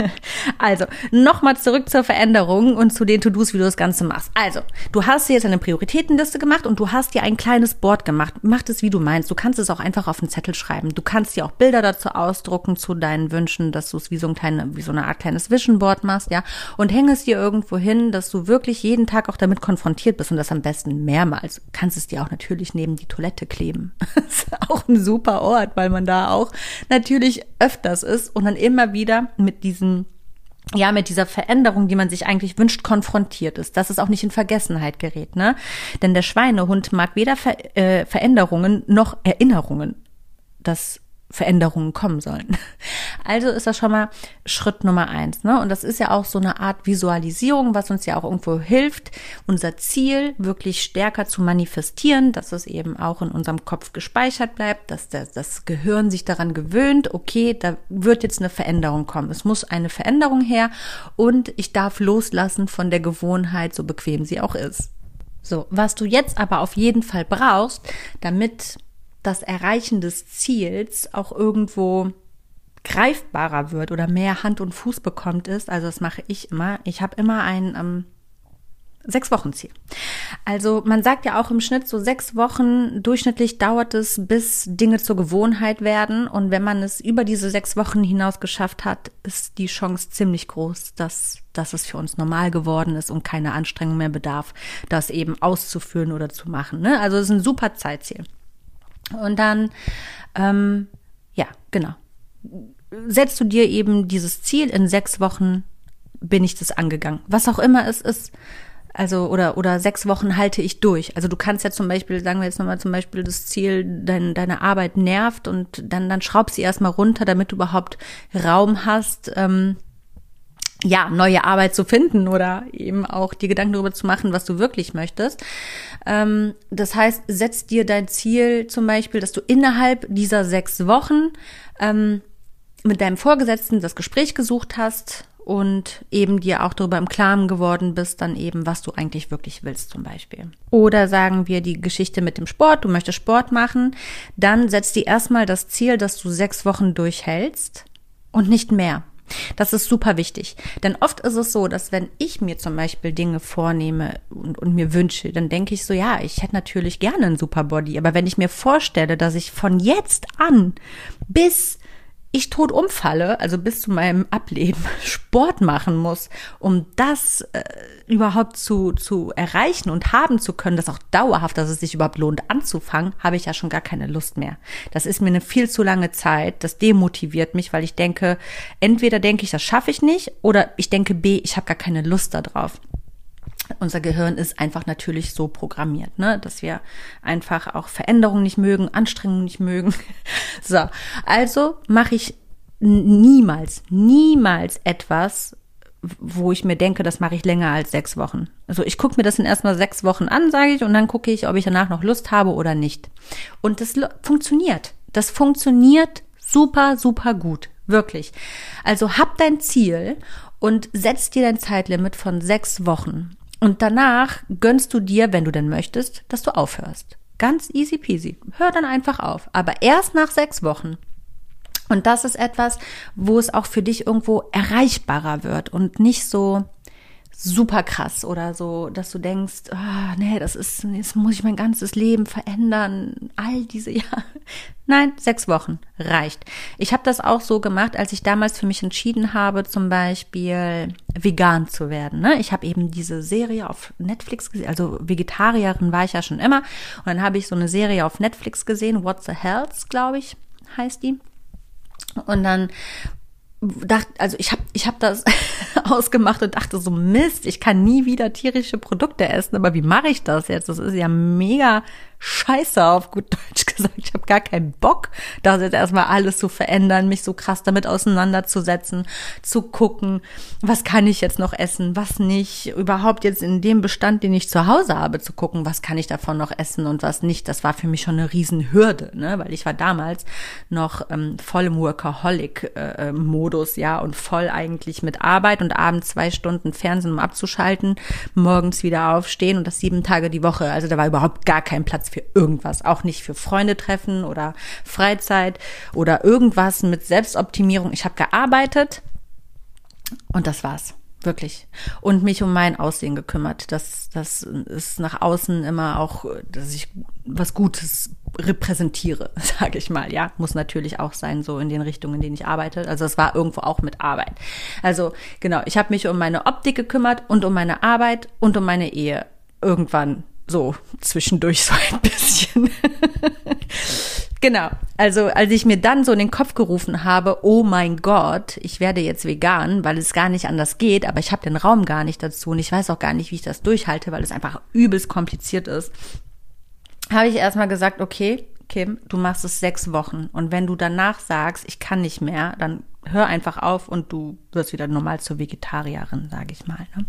also, nochmal zurück zur Veränderung und zu den To-Dos, wie du das Ganze machst. Also, du hast dir jetzt eine Prioritätenliste gemacht und du hast dir ein kleines Board gemacht. Mach es, wie du meinst. Du kannst es auch einfach auf einen Zettel schreiben. Du kannst dir auch Bilder dazu ausdrucken zu deinen Wünschen, dass du es wie so ein kleine, wie so eine Art kleines Vision Board machst, ja. Und häng es dir irgendwo hin, dass du wirklich jeden Tag auch damit konfrontiert bist und das am besten mehrmals. Du kannst es dir auch natürlich neben die Toilette kleben. das ist auch ein super Ort, weil man da auch natürlich öfters anders ist und dann immer wieder mit diesen ja, mit dieser Veränderung, die man sich eigentlich wünscht, konfrontiert ist, dass es auch nicht in Vergessenheit gerät, ne? Denn der Schweinehund mag weder Ver äh, Veränderungen noch Erinnerungen. Das Veränderungen kommen sollen. Also ist das schon mal Schritt Nummer eins. Ne? Und das ist ja auch so eine Art Visualisierung, was uns ja auch irgendwo hilft, unser Ziel wirklich stärker zu manifestieren, dass es eben auch in unserem Kopf gespeichert bleibt, dass das, das Gehirn sich daran gewöhnt, okay, da wird jetzt eine Veränderung kommen. Es muss eine Veränderung her und ich darf loslassen von der Gewohnheit, so bequem sie auch ist. So, was du jetzt aber auf jeden Fall brauchst, damit das Erreichen des Ziels auch irgendwo greifbarer wird oder mehr Hand und Fuß bekommt, ist, also das mache ich immer, ich habe immer ein ähm, sechs Wochen Ziel. Also man sagt ja auch im Schnitt so sechs Wochen durchschnittlich dauert es, bis Dinge zur Gewohnheit werden. Und wenn man es über diese sechs Wochen hinaus geschafft hat, ist die Chance ziemlich groß, dass, dass es für uns normal geworden ist und keine Anstrengung mehr bedarf, das eben auszuführen oder zu machen. Ne? Also es ist ein super Zeitziel. Und dann, ähm, ja, genau. Setzt du dir eben dieses Ziel, in sechs Wochen bin ich das angegangen. Was auch immer es ist. Also, oder, oder sechs Wochen halte ich durch. Also du kannst ja zum Beispiel, sagen wir jetzt nochmal zum Beispiel das Ziel, dein, deine Arbeit nervt und dann, dann schraub sie erstmal runter, damit du überhaupt Raum hast, ähm, ja, neue Arbeit zu finden oder eben auch dir Gedanken darüber zu machen, was du wirklich möchtest. Ähm, das heißt, setz dir dein Ziel zum Beispiel, dass du innerhalb dieser sechs Wochen ähm, mit deinem Vorgesetzten das Gespräch gesucht hast und eben dir auch darüber im Klaren geworden bist, dann eben, was du eigentlich wirklich willst zum Beispiel. Oder sagen wir die Geschichte mit dem Sport, du möchtest Sport machen, dann setzt dir erstmal das Ziel, dass du sechs Wochen durchhältst und nicht mehr. Das ist super wichtig. Denn oft ist es so, dass wenn ich mir zum Beispiel Dinge vornehme und, und, mir wünsche, dann denke ich so, ja, ich hätte natürlich gerne einen Superbody. Aber wenn ich mir vorstelle, dass ich von jetzt an bis ich tot umfalle, also bis zu meinem Ableben, Sport machen muss, um das äh, überhaupt zu, zu erreichen und haben zu können, das auch dauerhaft, dass es sich überhaupt lohnt anzufangen, habe ich ja schon gar keine Lust mehr. Das ist mir eine viel zu lange Zeit, das demotiviert mich, weil ich denke, entweder denke ich, das schaffe ich nicht, oder ich denke B, ich habe gar keine Lust darauf unser Gehirn ist einfach natürlich so programmiert, ne, dass wir einfach auch Veränderungen nicht mögen, Anstrengungen nicht mögen. so, also mache ich niemals, niemals etwas, wo ich mir denke, das mache ich länger als sechs Wochen. Also ich gucke mir das in erstmal sechs Wochen an, sage ich, und dann gucke ich, ob ich danach noch Lust habe oder nicht. Und das funktioniert. Das funktioniert super, super gut. Wirklich. Also hab dein Ziel und setz dir dein Zeitlimit von sechs Wochen. Und danach gönnst du dir, wenn du denn möchtest, dass du aufhörst. Ganz easy peasy. Hör dann einfach auf. Aber erst nach sechs Wochen. Und das ist etwas, wo es auch für dich irgendwo erreichbarer wird und nicht so, super krass oder so, dass du denkst, oh, nee, das ist, jetzt muss ich mein ganzes Leben verändern, all diese Jahre. Nein, sechs Wochen reicht. Ich habe das auch so gemacht, als ich damals für mich entschieden habe, zum Beispiel vegan zu werden. Ne? Ich habe eben diese Serie auf Netflix gesehen, also Vegetarierin war ich ja schon immer. Und dann habe ich so eine Serie auf Netflix gesehen, What's the Health, glaube ich, heißt die. Und dann dachte, also ich habe ich hab das ausgemacht und dachte so, Mist, ich kann nie wieder tierische Produkte essen, aber wie mache ich das jetzt? Das ist ja mega scheiße, auf gut Deutsch gesagt. Ich habe gar keinen Bock, das jetzt erstmal alles zu verändern, mich so krass damit auseinanderzusetzen, zu gucken, was kann ich jetzt noch essen, was nicht, überhaupt jetzt in dem Bestand, den ich zu Hause habe, zu gucken, was kann ich davon noch essen und was nicht. Das war für mich schon eine Riesenhürde, ne? weil ich war damals noch ähm, voll im Workaholic-Modus, äh, ja, und voll eigentlich mit Arbeit und abends zwei Stunden Fernsehen, um abzuschalten, morgens wieder aufstehen und das sieben Tage die Woche. Also da war überhaupt gar kein Platz für irgendwas, auch nicht für Freunde treffen oder Freizeit oder irgendwas mit Selbstoptimierung. Ich habe gearbeitet und das war's. Wirklich. Und mich um mein Aussehen gekümmert. Das, das ist nach außen immer auch, dass ich was Gutes repräsentiere, sage ich mal. Ja, muss natürlich auch sein, so in den Richtungen, in denen ich arbeite. Also es war irgendwo auch mit Arbeit. Also genau, ich habe mich um meine Optik gekümmert und um meine Arbeit und um meine Ehe. Irgendwann so zwischendurch so ein bisschen. genau. Also, als ich mir dann so in den Kopf gerufen habe, oh mein Gott, ich werde jetzt vegan, weil es gar nicht anders geht, aber ich habe den Raum gar nicht dazu und ich weiß auch gar nicht, wie ich das durchhalte, weil es einfach übelst kompliziert ist, habe ich erstmal gesagt, okay, Kim, du machst es sechs Wochen und wenn du danach sagst, ich kann nicht mehr, dann hör einfach auf und du wirst wieder normal zur Vegetarierin, sage ich mal. Ne?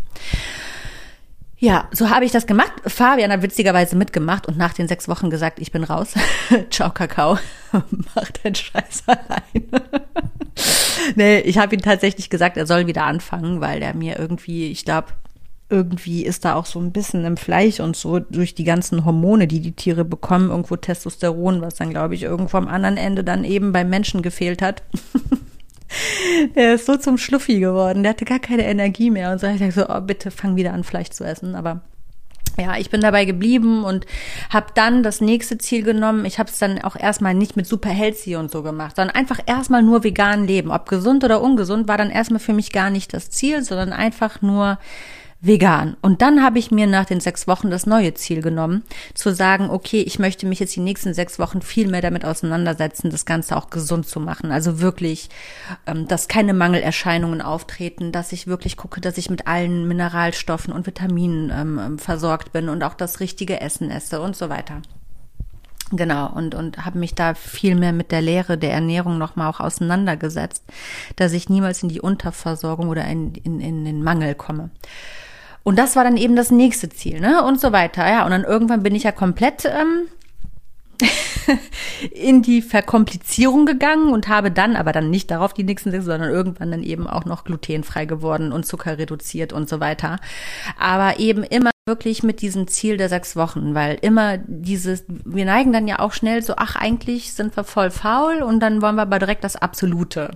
Ja, so habe ich das gemacht. Fabian hat witzigerweise mitgemacht und nach den sechs Wochen gesagt, ich bin raus. Ciao, Kakao. Mach deinen Scheiß alleine. nee, ich habe ihm tatsächlich gesagt, er soll wieder anfangen, weil er mir irgendwie, ich glaube, irgendwie ist da auch so ein bisschen im Fleisch und so durch die ganzen Hormone, die die Tiere bekommen, irgendwo Testosteron, was dann, glaube ich, irgendwo am anderen Ende dann eben beim Menschen gefehlt hat. der ist so zum Schluffi geworden. Der hatte gar keine Energie mehr. Und so ich dachte so, oh, bitte fang wieder an, Fleisch zu essen. Aber ja, ich bin dabei geblieben und habe dann das nächste Ziel genommen. Ich habe es dann auch erstmal nicht mit super healthy und so gemacht, sondern einfach erstmal nur vegan leben. Ob gesund oder ungesund war dann erstmal für mich gar nicht das Ziel, sondern einfach nur vegan. Und dann habe ich mir nach den sechs Wochen das neue Ziel genommen, zu sagen, okay, ich möchte mich jetzt die nächsten sechs Wochen viel mehr damit auseinandersetzen, das Ganze auch gesund zu machen. Also wirklich, ähm, dass keine Mangelerscheinungen auftreten, dass ich wirklich gucke, dass ich mit allen Mineralstoffen und Vitaminen ähm, ähm versorgt bin und auch das richtige Essen esse und so weiter. Genau, und, und habe mich da viel mehr mit der Lehre der Ernährung nochmal auch auseinandergesetzt, dass ich niemals in die Unterversorgung oder in, in, in den Mangel komme. Und das war dann eben das nächste Ziel, ne? Und so weiter. Ja, und dann irgendwann bin ich ja komplett ähm, in die Verkomplizierung gegangen und habe dann, aber dann nicht darauf die nächsten sechs, sondern irgendwann dann eben auch noch glutenfrei geworden und Zucker reduziert und so weiter. Aber eben immer wirklich mit diesem Ziel der sechs Wochen, weil immer dieses, wir neigen dann ja auch schnell so, ach, eigentlich sind wir voll faul und dann wollen wir aber direkt das Absolute.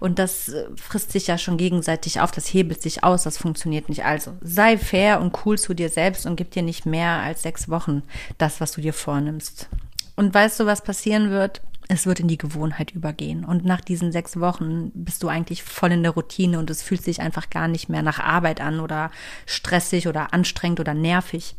Und das äh, frisst sich ja schon gegenseitig auf, das hebelt sich aus, das funktioniert nicht. Also sei fair und cool zu dir selbst und gib dir nicht mehr als sechs Wochen das, was du dir vornimmst. Und weißt du, was passieren wird? Es wird in die Gewohnheit übergehen. Und nach diesen sechs Wochen bist du eigentlich voll in der Routine und es fühlt sich einfach gar nicht mehr nach Arbeit an oder stressig oder anstrengend oder nervig.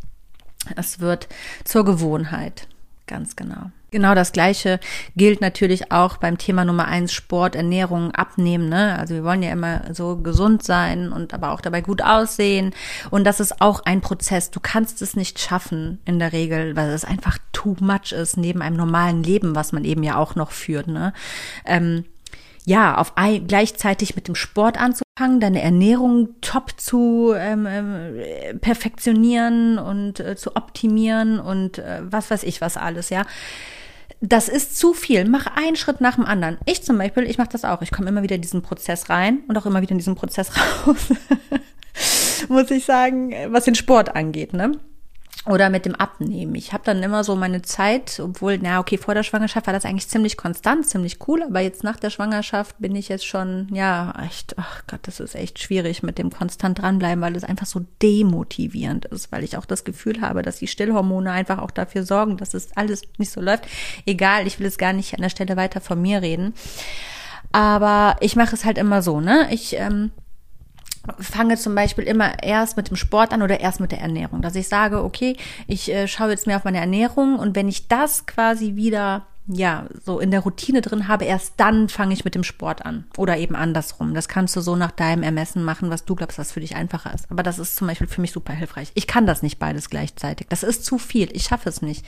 Es wird zur Gewohnheit. Ganz genau. Genau das Gleiche gilt natürlich auch beim Thema Nummer eins Sport, Ernährung, Abnehmen. Ne? Also wir wollen ja immer so gesund sein und aber auch dabei gut aussehen. Und das ist auch ein Prozess. Du kannst es nicht schaffen in der Regel, weil es einfach too much ist neben einem normalen Leben, was man eben ja auch noch führt. Ne? Ähm, ja, auf ein, gleichzeitig mit dem Sport anzufangen, deine Ernährung top zu ähm, ähm, perfektionieren und äh, zu optimieren und äh, was weiß ich was alles, ja das ist zu viel. Mach einen Schritt nach dem anderen. Ich zum Beispiel, ich mache das auch. Ich komme immer wieder in diesen Prozess rein und auch immer wieder in diesen Prozess raus. Muss ich sagen, was den Sport angeht, ne? Oder mit dem Abnehmen. Ich habe dann immer so meine Zeit, obwohl, na okay, vor der Schwangerschaft war das eigentlich ziemlich konstant, ziemlich cool, aber jetzt nach der Schwangerschaft bin ich jetzt schon, ja, echt, ach Gott, das ist echt schwierig mit dem konstant dranbleiben, weil es einfach so demotivierend ist, weil ich auch das Gefühl habe, dass die Stillhormone einfach auch dafür sorgen, dass es alles nicht so läuft. Egal, ich will es gar nicht an der Stelle weiter von mir reden. Aber ich mache es halt immer so, ne? Ich ähm, fange zum Beispiel immer erst mit dem Sport an oder erst mit der Ernährung. Dass ich sage, okay, ich äh, schaue jetzt mehr auf meine Ernährung und wenn ich das quasi wieder ja, so in der Routine drin habe, erst dann fange ich mit dem Sport an. Oder eben andersrum. Das kannst du so nach deinem Ermessen machen, was du glaubst, was für dich einfacher ist. Aber das ist zum Beispiel für mich super hilfreich. Ich kann das nicht beides gleichzeitig. Das ist zu viel. Ich schaffe es nicht.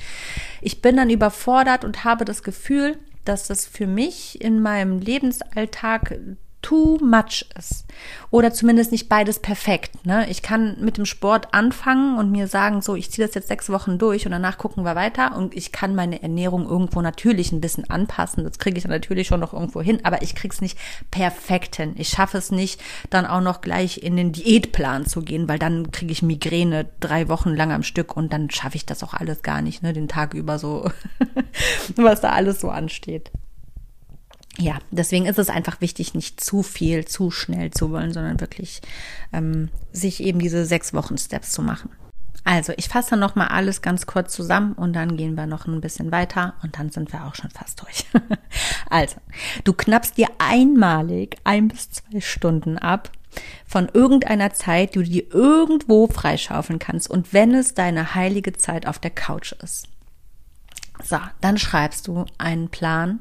Ich bin dann überfordert und habe das Gefühl, dass das für mich in meinem Lebensalltag too much ist. Oder zumindest nicht beides perfekt. Ne? Ich kann mit dem Sport anfangen und mir sagen, so, ich ziehe das jetzt sechs Wochen durch und danach gucken wir weiter. Und ich kann meine Ernährung irgendwo natürlich ein bisschen anpassen. Das kriege ich natürlich schon noch irgendwo hin, aber ich krieg's nicht perfekt hin. Ich schaffe es nicht, dann auch noch gleich in den Diätplan zu gehen, weil dann kriege ich Migräne drei Wochen lang am Stück und dann schaffe ich das auch alles gar nicht, ne? Den Tag über so, was da alles so ansteht ja, deswegen ist es einfach wichtig, nicht zu viel, zu schnell zu wollen, sondern wirklich ähm, sich eben diese sechs Wochen Steps zu machen. Also, ich fasse noch mal alles ganz kurz zusammen und dann gehen wir noch ein bisschen weiter und dann sind wir auch schon fast durch. also, du knappst dir einmalig ein bis zwei Stunden ab von irgendeiner Zeit, die du dir irgendwo freischaufeln kannst und wenn es deine heilige Zeit auf der Couch ist. So, dann schreibst du einen Plan,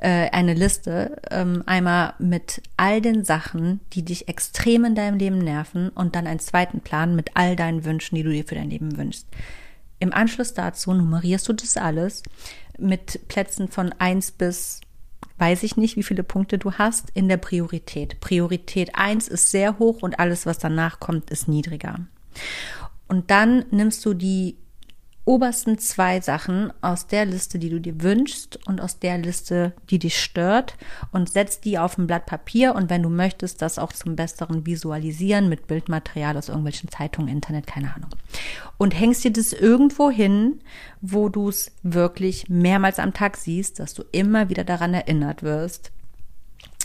äh, eine Liste, ähm, einmal mit all den Sachen, die dich extrem in deinem Leben nerven und dann einen zweiten Plan mit all deinen Wünschen, die du dir für dein Leben wünschst. Im Anschluss dazu nummerierst du das alles mit Plätzen von eins bis weiß ich nicht, wie viele Punkte du hast in der Priorität. Priorität eins ist sehr hoch und alles, was danach kommt, ist niedriger. Und dann nimmst du die obersten zwei Sachen aus der Liste, die du dir wünschst und aus der Liste, die dich stört und setzt die auf ein Blatt Papier und wenn du möchtest, das auch zum besseren Visualisieren mit Bildmaterial aus irgendwelchen Zeitungen, Internet, keine Ahnung. Und hängst dir das irgendwo hin, wo du es wirklich mehrmals am Tag siehst, dass du immer wieder daran erinnert wirst,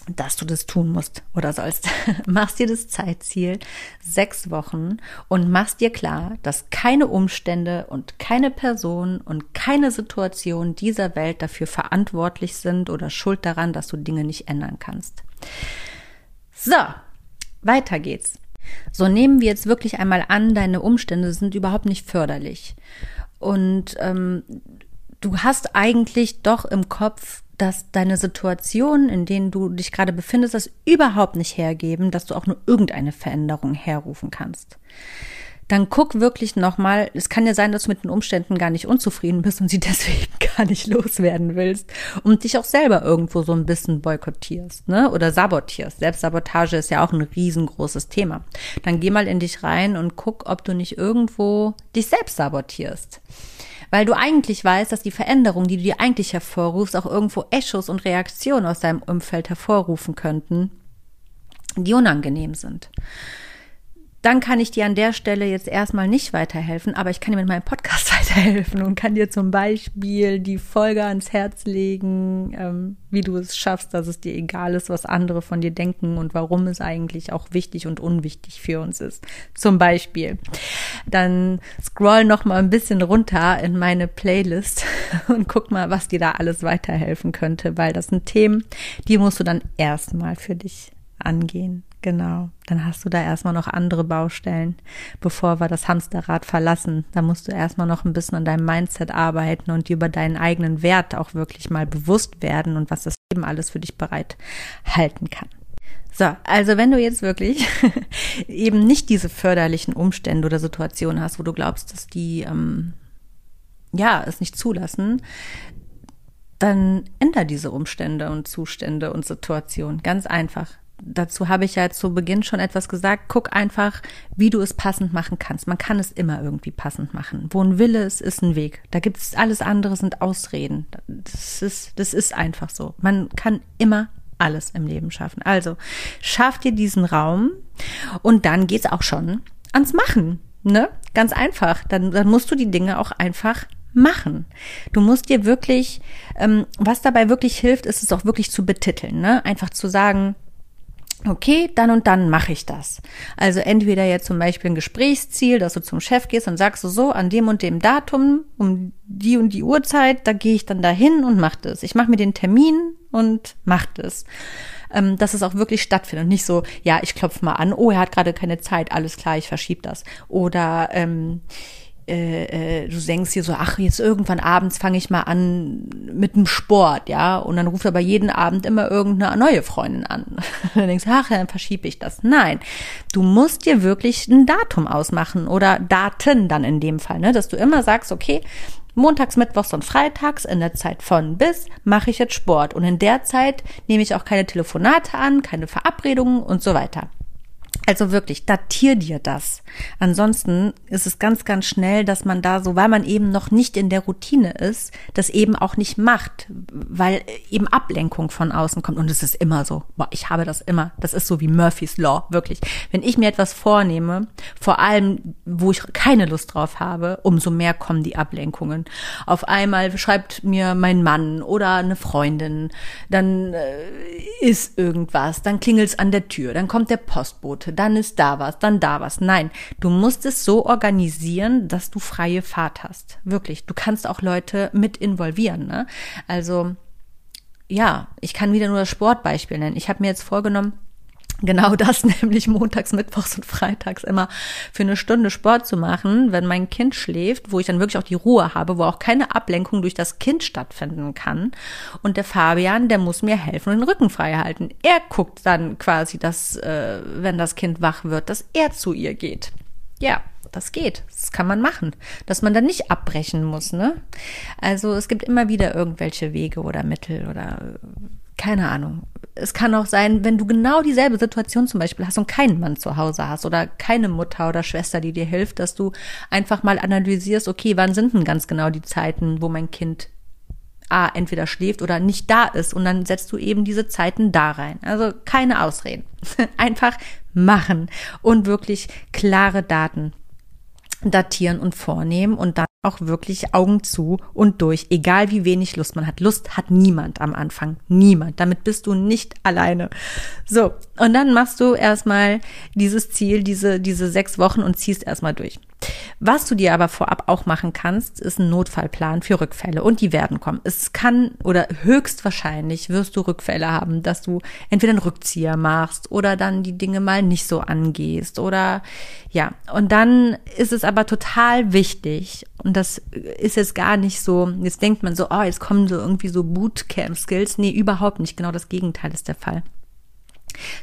dass du das tun musst oder sollst. machst dir das Zeitziel sechs Wochen und machst dir klar, dass keine Umstände und keine Person und keine Situation dieser Welt dafür verantwortlich sind oder schuld daran, dass du Dinge nicht ändern kannst. So, weiter geht's. So nehmen wir jetzt wirklich einmal an, deine Umstände sind überhaupt nicht förderlich. Und ähm, du hast eigentlich doch im Kopf dass deine Situation, in denen du dich gerade befindest, das überhaupt nicht hergeben, dass du auch nur irgendeine Veränderung herrufen kannst. Dann guck wirklich nochmal, es kann ja sein, dass du mit den Umständen gar nicht unzufrieden bist und sie deswegen gar nicht loswerden willst und dich auch selber irgendwo so ein bisschen boykottierst, ne? Oder sabotierst. Selbstsabotage ist ja auch ein riesengroßes Thema. Dann geh mal in dich rein und guck, ob du nicht irgendwo dich selbst sabotierst. Weil du eigentlich weißt, dass die Veränderungen, die du dir eigentlich hervorrufst, auch irgendwo Echos und Reaktionen aus deinem Umfeld hervorrufen könnten, die unangenehm sind dann kann ich dir an der Stelle jetzt erstmal nicht weiterhelfen, aber ich kann dir mit meinem Podcast weiterhelfen und kann dir zum Beispiel die Folge ans Herz legen, ähm, wie du es schaffst, dass es dir egal ist, was andere von dir denken und warum es eigentlich auch wichtig und unwichtig für uns ist. Zum Beispiel. Dann scroll noch mal ein bisschen runter in meine Playlist und guck mal, was dir da alles weiterhelfen könnte, weil das sind Themen, die musst du dann erstmal für dich angehen. Genau. Dann hast du da erstmal noch andere Baustellen, bevor wir das Hamsterrad verlassen. Da musst du erstmal noch ein bisschen an deinem Mindset arbeiten und dir über deinen eigenen Wert auch wirklich mal bewusst werden und was das Leben alles für dich bereit halten kann. So, also wenn du jetzt wirklich eben nicht diese förderlichen Umstände oder Situationen hast, wo du glaubst, dass die ähm, ja es nicht zulassen, dann änder diese Umstände und Zustände und Situationen. Ganz einfach dazu habe ich ja zu Beginn schon etwas gesagt. Guck einfach, wie du es passend machen kannst. Man kann es immer irgendwie passend machen. Wo ein Wille ist, ist ein Weg. Da gibt es alles andere sind Ausreden. Das ist, das ist einfach so. Man kann immer alles im Leben schaffen. Also schaff dir diesen Raum und dann geht's auch schon ans Machen. Ne? Ganz einfach. Dann, dann musst du die Dinge auch einfach machen. Du musst dir wirklich, ähm, was dabei wirklich hilft, ist es auch wirklich zu betiteln. Ne? Einfach zu sagen, okay, dann und dann mache ich das. Also entweder jetzt zum Beispiel ein Gesprächsziel, dass du zum Chef gehst und sagst so, an dem und dem Datum, um die und die Uhrzeit, da gehe ich dann dahin und mache das. Ich mache mir den Termin und mache das. Ähm, dass es auch wirklich stattfindet und nicht so, ja, ich klopfe mal an, oh, er hat gerade keine Zeit, alles klar, ich verschiebe das. Oder ähm, äh, äh, du denkst dir so, ach, jetzt irgendwann abends fange ich mal an mit dem Sport, ja, und dann ruft aber jeden Abend immer irgendeine neue Freundin an. dann denkst du, ach, dann verschiebe ich das. Nein, du musst dir wirklich ein Datum ausmachen oder Daten dann in dem Fall, ne, dass du immer sagst, okay, montags, mittwochs und freitags in der Zeit von bis mache ich jetzt Sport und in der Zeit nehme ich auch keine Telefonate an, keine Verabredungen und so weiter. Also wirklich, datier dir das. Ansonsten ist es ganz, ganz schnell, dass man da so, weil man eben noch nicht in der Routine ist, das eben auch nicht macht, weil eben Ablenkung von außen kommt. Und es ist immer so. Boah, ich habe das immer. Das ist so wie Murphy's Law, wirklich. Wenn ich mir etwas vornehme, vor allem, wo ich keine Lust drauf habe, umso mehr kommen die Ablenkungen. Auf einmal schreibt mir mein Mann oder eine Freundin, dann äh, ist irgendwas, dann klingelt's an der Tür, dann kommt der Postbote, dann ist da was, dann da was. Nein, du musst es so organisieren, dass du freie Fahrt hast. Wirklich. Du kannst auch Leute mit involvieren. Ne? Also ja, ich kann wieder nur das Sportbeispiel nennen. Ich habe mir jetzt vorgenommen, genau das, nämlich montags, mittwochs und freitags immer für eine Stunde Sport zu machen, wenn mein Kind schläft, wo ich dann wirklich auch die Ruhe habe, wo auch keine Ablenkung durch das Kind stattfinden kann. Und der Fabian, der muss mir helfen und den Rücken frei halten. Er guckt dann quasi, dass, äh, wenn das Kind wach wird, dass er zu ihr geht. Ja, das geht. Das kann man machen. Dass man dann nicht abbrechen muss, ne? Also es gibt immer wieder irgendwelche Wege oder Mittel oder keine Ahnung. Es kann auch sein, wenn du genau dieselbe Situation zum Beispiel hast und keinen Mann zu Hause hast oder keine Mutter oder Schwester, die dir hilft, dass du einfach mal analysierst, okay, wann sind denn ganz genau die Zeiten, wo mein Kind A, entweder schläft oder nicht da ist und dann setzt du eben diese Zeiten da rein. Also keine Ausreden. Einfach machen und wirklich klare Daten datieren und vornehmen und dann auch wirklich Augen zu und durch, egal wie wenig Lust man hat. Lust hat niemand am Anfang, niemand. Damit bist du nicht alleine. So, und dann machst du erstmal dieses Ziel, diese, diese sechs Wochen und ziehst erstmal durch. Was du dir aber vorab auch machen kannst, ist ein Notfallplan für Rückfälle und die werden kommen. Es kann oder höchstwahrscheinlich wirst du Rückfälle haben, dass du entweder einen Rückzieher machst oder dann die Dinge mal nicht so angehst oder ja. Und dann ist es aber total wichtig und das ist jetzt gar nicht so, jetzt denkt man so, oh, jetzt kommen so irgendwie so Bootcamp-Skills. Nee, überhaupt nicht. Genau das Gegenteil ist der Fall.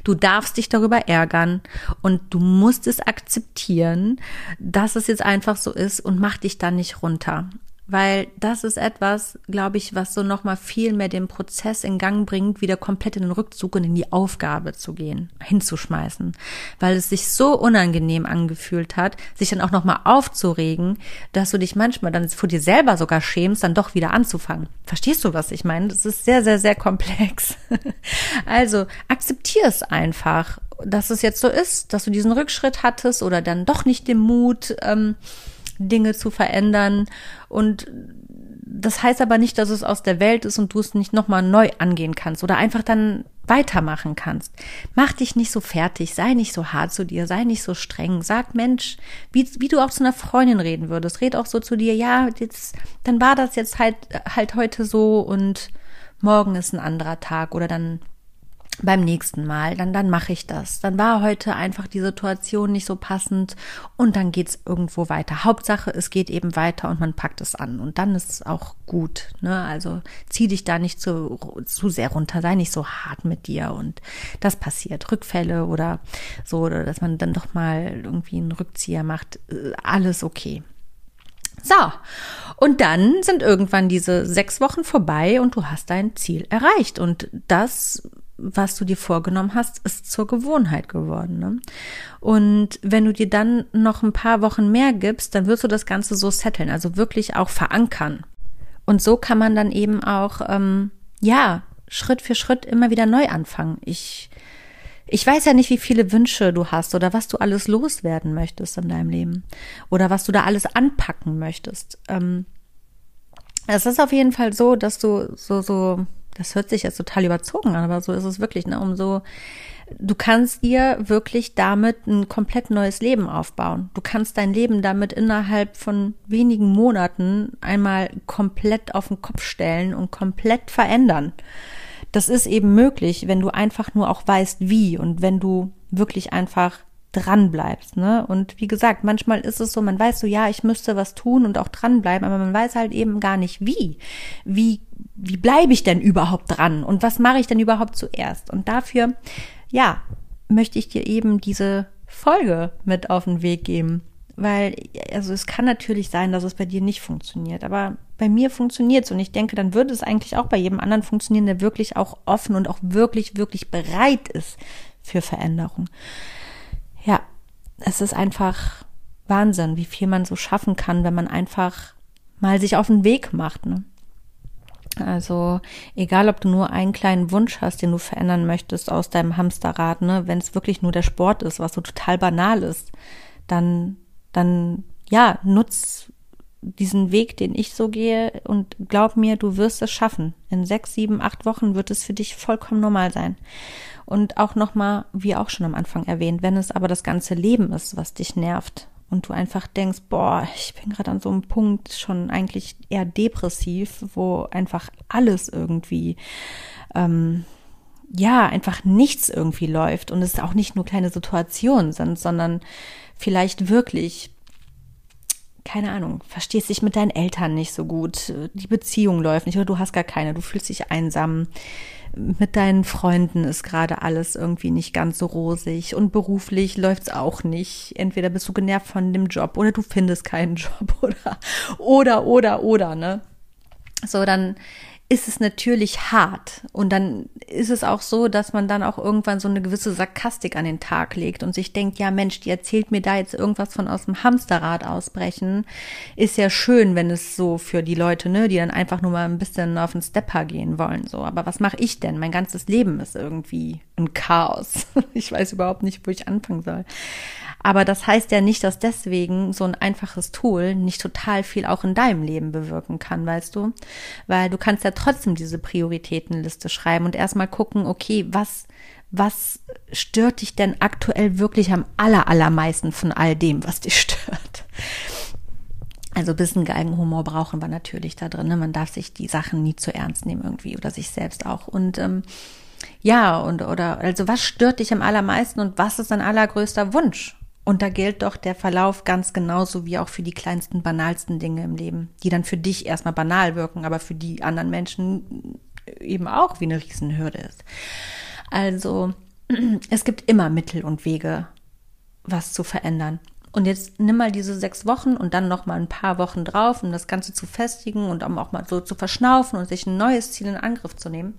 Du darfst dich darüber ärgern und du musst es akzeptieren, dass es jetzt einfach so ist und mach dich dann nicht runter. Weil das ist etwas, glaube ich, was so nochmal viel mehr den Prozess in Gang bringt, wieder komplett in den Rückzug und in die Aufgabe zu gehen, hinzuschmeißen, weil es sich so unangenehm angefühlt hat, sich dann auch nochmal aufzuregen, dass du dich manchmal dann vor dir selber sogar schämst, dann doch wieder anzufangen. Verstehst du, was ich meine? Das ist sehr, sehr, sehr komplex. also akzeptier es einfach, dass es jetzt so ist, dass du diesen Rückschritt hattest oder dann doch nicht den Mut, ähm, Dinge zu verändern. Und das heißt aber nicht, dass es aus der Welt ist und du es nicht nochmal neu angehen kannst oder einfach dann weitermachen kannst. Mach dich nicht so fertig, sei nicht so hart zu dir, sei nicht so streng. Sag Mensch, wie, wie du auch zu einer Freundin reden würdest, red auch so zu dir, ja, jetzt, dann war das jetzt halt, halt heute so und morgen ist ein anderer Tag oder dann beim nächsten Mal, dann, dann mache ich das. Dann war heute einfach die Situation nicht so passend und dann geht's irgendwo weiter. Hauptsache, es geht eben weiter und man packt es an und dann ist es auch gut. Ne? Also zieh dich da nicht zu, zu sehr runter, sei nicht so hart mit dir und das passiert. Rückfälle oder so, oder dass man dann doch mal irgendwie einen Rückzieher macht, äh, alles okay. So, und dann sind irgendwann diese sechs Wochen vorbei und du hast dein Ziel erreicht. Und das was du dir vorgenommen hast, ist zur Gewohnheit geworden. Ne? Und wenn du dir dann noch ein paar Wochen mehr gibst, dann wirst du das Ganze so setteln, also wirklich auch verankern. Und so kann man dann eben auch, ähm, ja, Schritt für Schritt immer wieder neu anfangen. Ich, ich weiß ja nicht, wie viele Wünsche du hast oder was du alles loswerden möchtest in deinem Leben oder was du da alles anpacken möchtest. Ähm, es ist auf jeden Fall so, dass du so, so das hört sich jetzt total überzogen an, aber so ist es wirklich, ne? Umso, du kannst dir wirklich damit ein komplett neues Leben aufbauen. Du kannst dein Leben damit innerhalb von wenigen Monaten einmal komplett auf den Kopf stellen und komplett verändern. Das ist eben möglich, wenn du einfach nur auch weißt, wie und wenn du wirklich einfach dran bleibst, ne? Und wie gesagt, manchmal ist es so, man weiß so, ja, ich müsste was tun und auch dranbleiben, aber man weiß halt eben gar nicht wie. Wie wie bleibe ich denn überhaupt dran und was mache ich denn überhaupt zuerst? Und dafür, ja, möchte ich dir eben diese Folge mit auf den Weg geben. Weil, also es kann natürlich sein, dass es bei dir nicht funktioniert, aber bei mir funktioniert es und ich denke, dann würde es eigentlich auch bei jedem anderen funktionieren, der wirklich auch offen und auch wirklich, wirklich bereit ist für Veränderung. Es ist einfach Wahnsinn, wie viel man so schaffen kann, wenn man einfach mal sich auf den Weg macht. Ne? Also egal, ob du nur einen kleinen Wunsch hast, den du verändern möchtest aus deinem Hamsterrad, ne, wenn es wirklich nur der Sport ist, was so total banal ist, dann, dann ja, nutz diesen Weg, den ich so gehe und glaub mir, du wirst es schaffen. In sechs, sieben, acht Wochen wird es für dich vollkommen normal sein. Und auch nochmal, wie auch schon am Anfang erwähnt, wenn es aber das ganze Leben ist, was dich nervt, und du einfach denkst, boah, ich bin gerade an so einem Punkt schon eigentlich eher depressiv, wo einfach alles irgendwie, ähm, ja, einfach nichts irgendwie läuft und es auch nicht nur kleine Situationen sind, sondern vielleicht wirklich keine Ahnung, verstehst dich mit deinen Eltern nicht so gut, die Beziehung läuft nicht oder du hast gar keine, du fühlst dich einsam, mit deinen Freunden ist gerade alles irgendwie nicht ganz so rosig und beruflich läuft's auch nicht. Entweder bist du genervt von dem Job oder du findest keinen Job oder oder oder oder, ne? So dann ist es natürlich hart. Und dann ist es auch so, dass man dann auch irgendwann so eine gewisse Sarkastik an den Tag legt und sich denkt, ja Mensch, die erzählt mir da jetzt irgendwas von aus dem Hamsterrad ausbrechen. Ist ja schön, wenn es so für die Leute, ne, die dann einfach nur mal ein bisschen auf den Stepper gehen wollen, so. Aber was mache ich denn? Mein ganzes Leben ist irgendwie ein Chaos. Ich weiß überhaupt nicht, wo ich anfangen soll. Aber das heißt ja nicht, dass deswegen so ein einfaches Tool nicht total viel auch in deinem Leben bewirken kann, weißt du? Weil du kannst ja trotzdem diese Prioritätenliste schreiben und erstmal gucken, okay, was, was stört dich denn aktuell wirklich am aller, allermeisten von all dem, was dich stört? Also bisschen Geigenhumor brauchen wir natürlich da drin. Ne? Man darf sich die Sachen nie zu ernst nehmen irgendwie oder sich selbst auch. Und ähm, ja, und oder also was stört dich am allermeisten und was ist dein allergrößter Wunsch? Und da gilt doch der Verlauf ganz genauso wie auch für die kleinsten, banalsten Dinge im Leben, die dann für dich erstmal banal wirken, aber für die anderen Menschen eben auch wie eine Riesenhürde ist. Also es gibt immer Mittel und Wege, was zu verändern. Und jetzt nimm mal diese sechs Wochen und dann noch mal ein paar Wochen drauf, um das Ganze zu festigen und um auch mal so zu verschnaufen und sich ein neues Ziel in Angriff zu nehmen.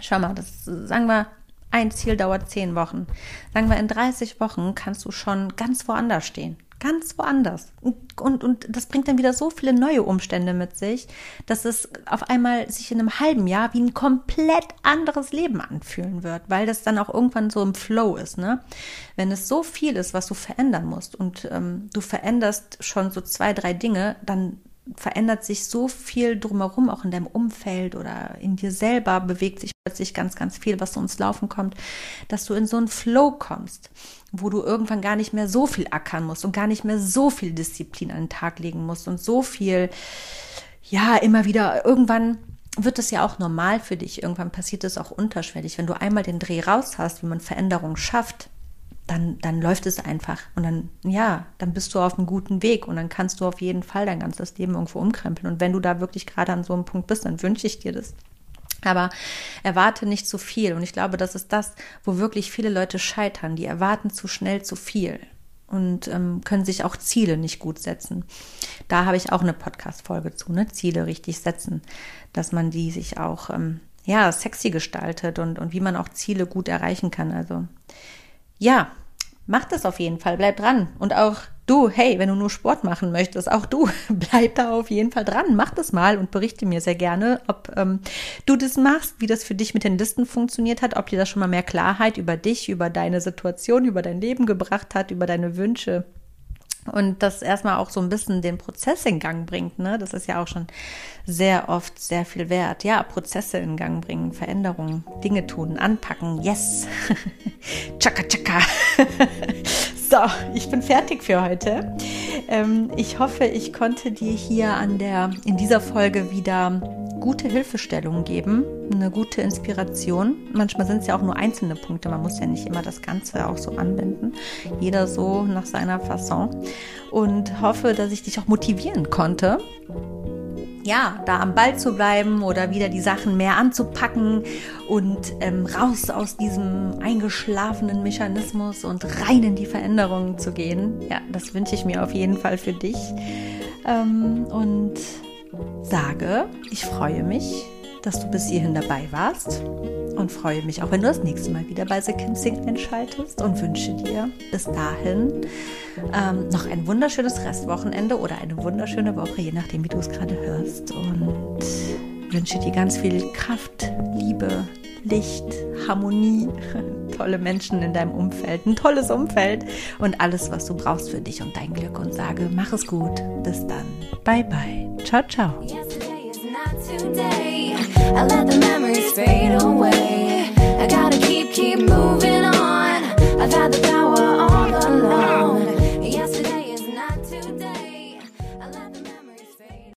Schau mal, das sagen wir, ein Ziel dauert zehn Wochen. Sagen wir, in 30 Wochen kannst du schon ganz woanders stehen ganz woanders. Und, und, und das bringt dann wieder so viele neue Umstände mit sich, dass es auf einmal sich in einem halben Jahr wie ein komplett anderes Leben anfühlen wird, weil das dann auch irgendwann so im Flow ist. Ne? Wenn es so viel ist, was du verändern musst und ähm, du veränderst schon so zwei, drei Dinge, dann verändert sich so viel drumherum, auch in deinem Umfeld oder in dir selber bewegt sich plötzlich ganz, ganz viel, was so ins Laufen kommt, dass du in so einen Flow kommst, wo du irgendwann gar nicht mehr so viel ackern musst und gar nicht mehr so viel Disziplin an den Tag legen musst und so viel, ja, immer wieder irgendwann wird es ja auch normal für dich. Irgendwann passiert es auch unterschwellig. Wenn du einmal den Dreh raus hast, wie man Veränderungen schafft, dann, dann läuft es einfach. Und dann, ja, dann bist du auf einem guten Weg und dann kannst du auf jeden Fall dein ganzes Leben irgendwo umkrempeln. Und wenn du da wirklich gerade an so einem Punkt bist, dann wünsche ich dir das. Aber erwarte nicht zu viel. Und ich glaube, das ist das, wo wirklich viele Leute scheitern. Die erwarten zu schnell zu viel und ähm, können sich auch Ziele nicht gut setzen. Da habe ich auch eine Podcast-Folge zu, ne? Ziele richtig setzen, dass man die sich auch, ähm, ja, sexy gestaltet und, und wie man auch Ziele gut erreichen kann. Also, ja, mach das auf jeden Fall, bleib dran. Und auch du, hey, wenn du nur Sport machen möchtest, auch du, bleib da auf jeden Fall dran, mach das mal und berichte mir sehr gerne, ob ähm, du das machst, wie das für dich mit den Listen funktioniert hat, ob dir das schon mal mehr Klarheit über dich, über deine Situation, über dein Leben gebracht hat, über deine Wünsche und das erstmal auch so ein bisschen den Prozess in Gang bringt. Ne? Das ist ja auch schon sehr oft sehr viel wert. Ja, Prozesse in Gang bringen, Veränderungen, Dinge tun, anpacken. Yes. chaka chaka. so, ich bin fertig für heute. Ähm, ich hoffe, ich konnte dir hier an der, in dieser Folge wieder gute Hilfestellungen geben, eine gute Inspiration. Manchmal sind es ja auch nur einzelne Punkte, man muss ja nicht immer das Ganze auch so anwenden. Jeder so nach seiner Fasson. Und hoffe, dass ich dich auch motivieren konnte, ja, da am Ball zu bleiben oder wieder die Sachen mehr anzupacken und ähm, raus aus diesem eingeschlafenen Mechanismus und rein in die Veränderungen zu gehen. Ja, das wünsche ich mir auf jeden Fall für dich. Ähm, und sage, ich freue mich, dass du bis hierhin dabei warst und freue mich auch, wenn du das nächste Mal wieder bei The Kim Sing einschaltest und wünsche dir bis dahin ähm, noch ein wunderschönes Restwochenende oder eine wunderschöne Woche, je nachdem, wie du es gerade hörst und wünsche dir ganz viel Kraft, Liebe, Licht, Harmonie, tolle Menschen in deinem Umfeld, ein tolles Umfeld und alles, was du brauchst für dich und dein Glück und sage, mach es gut. Bis dann. Bye bye. Ciao, ciao. I've had the power all along.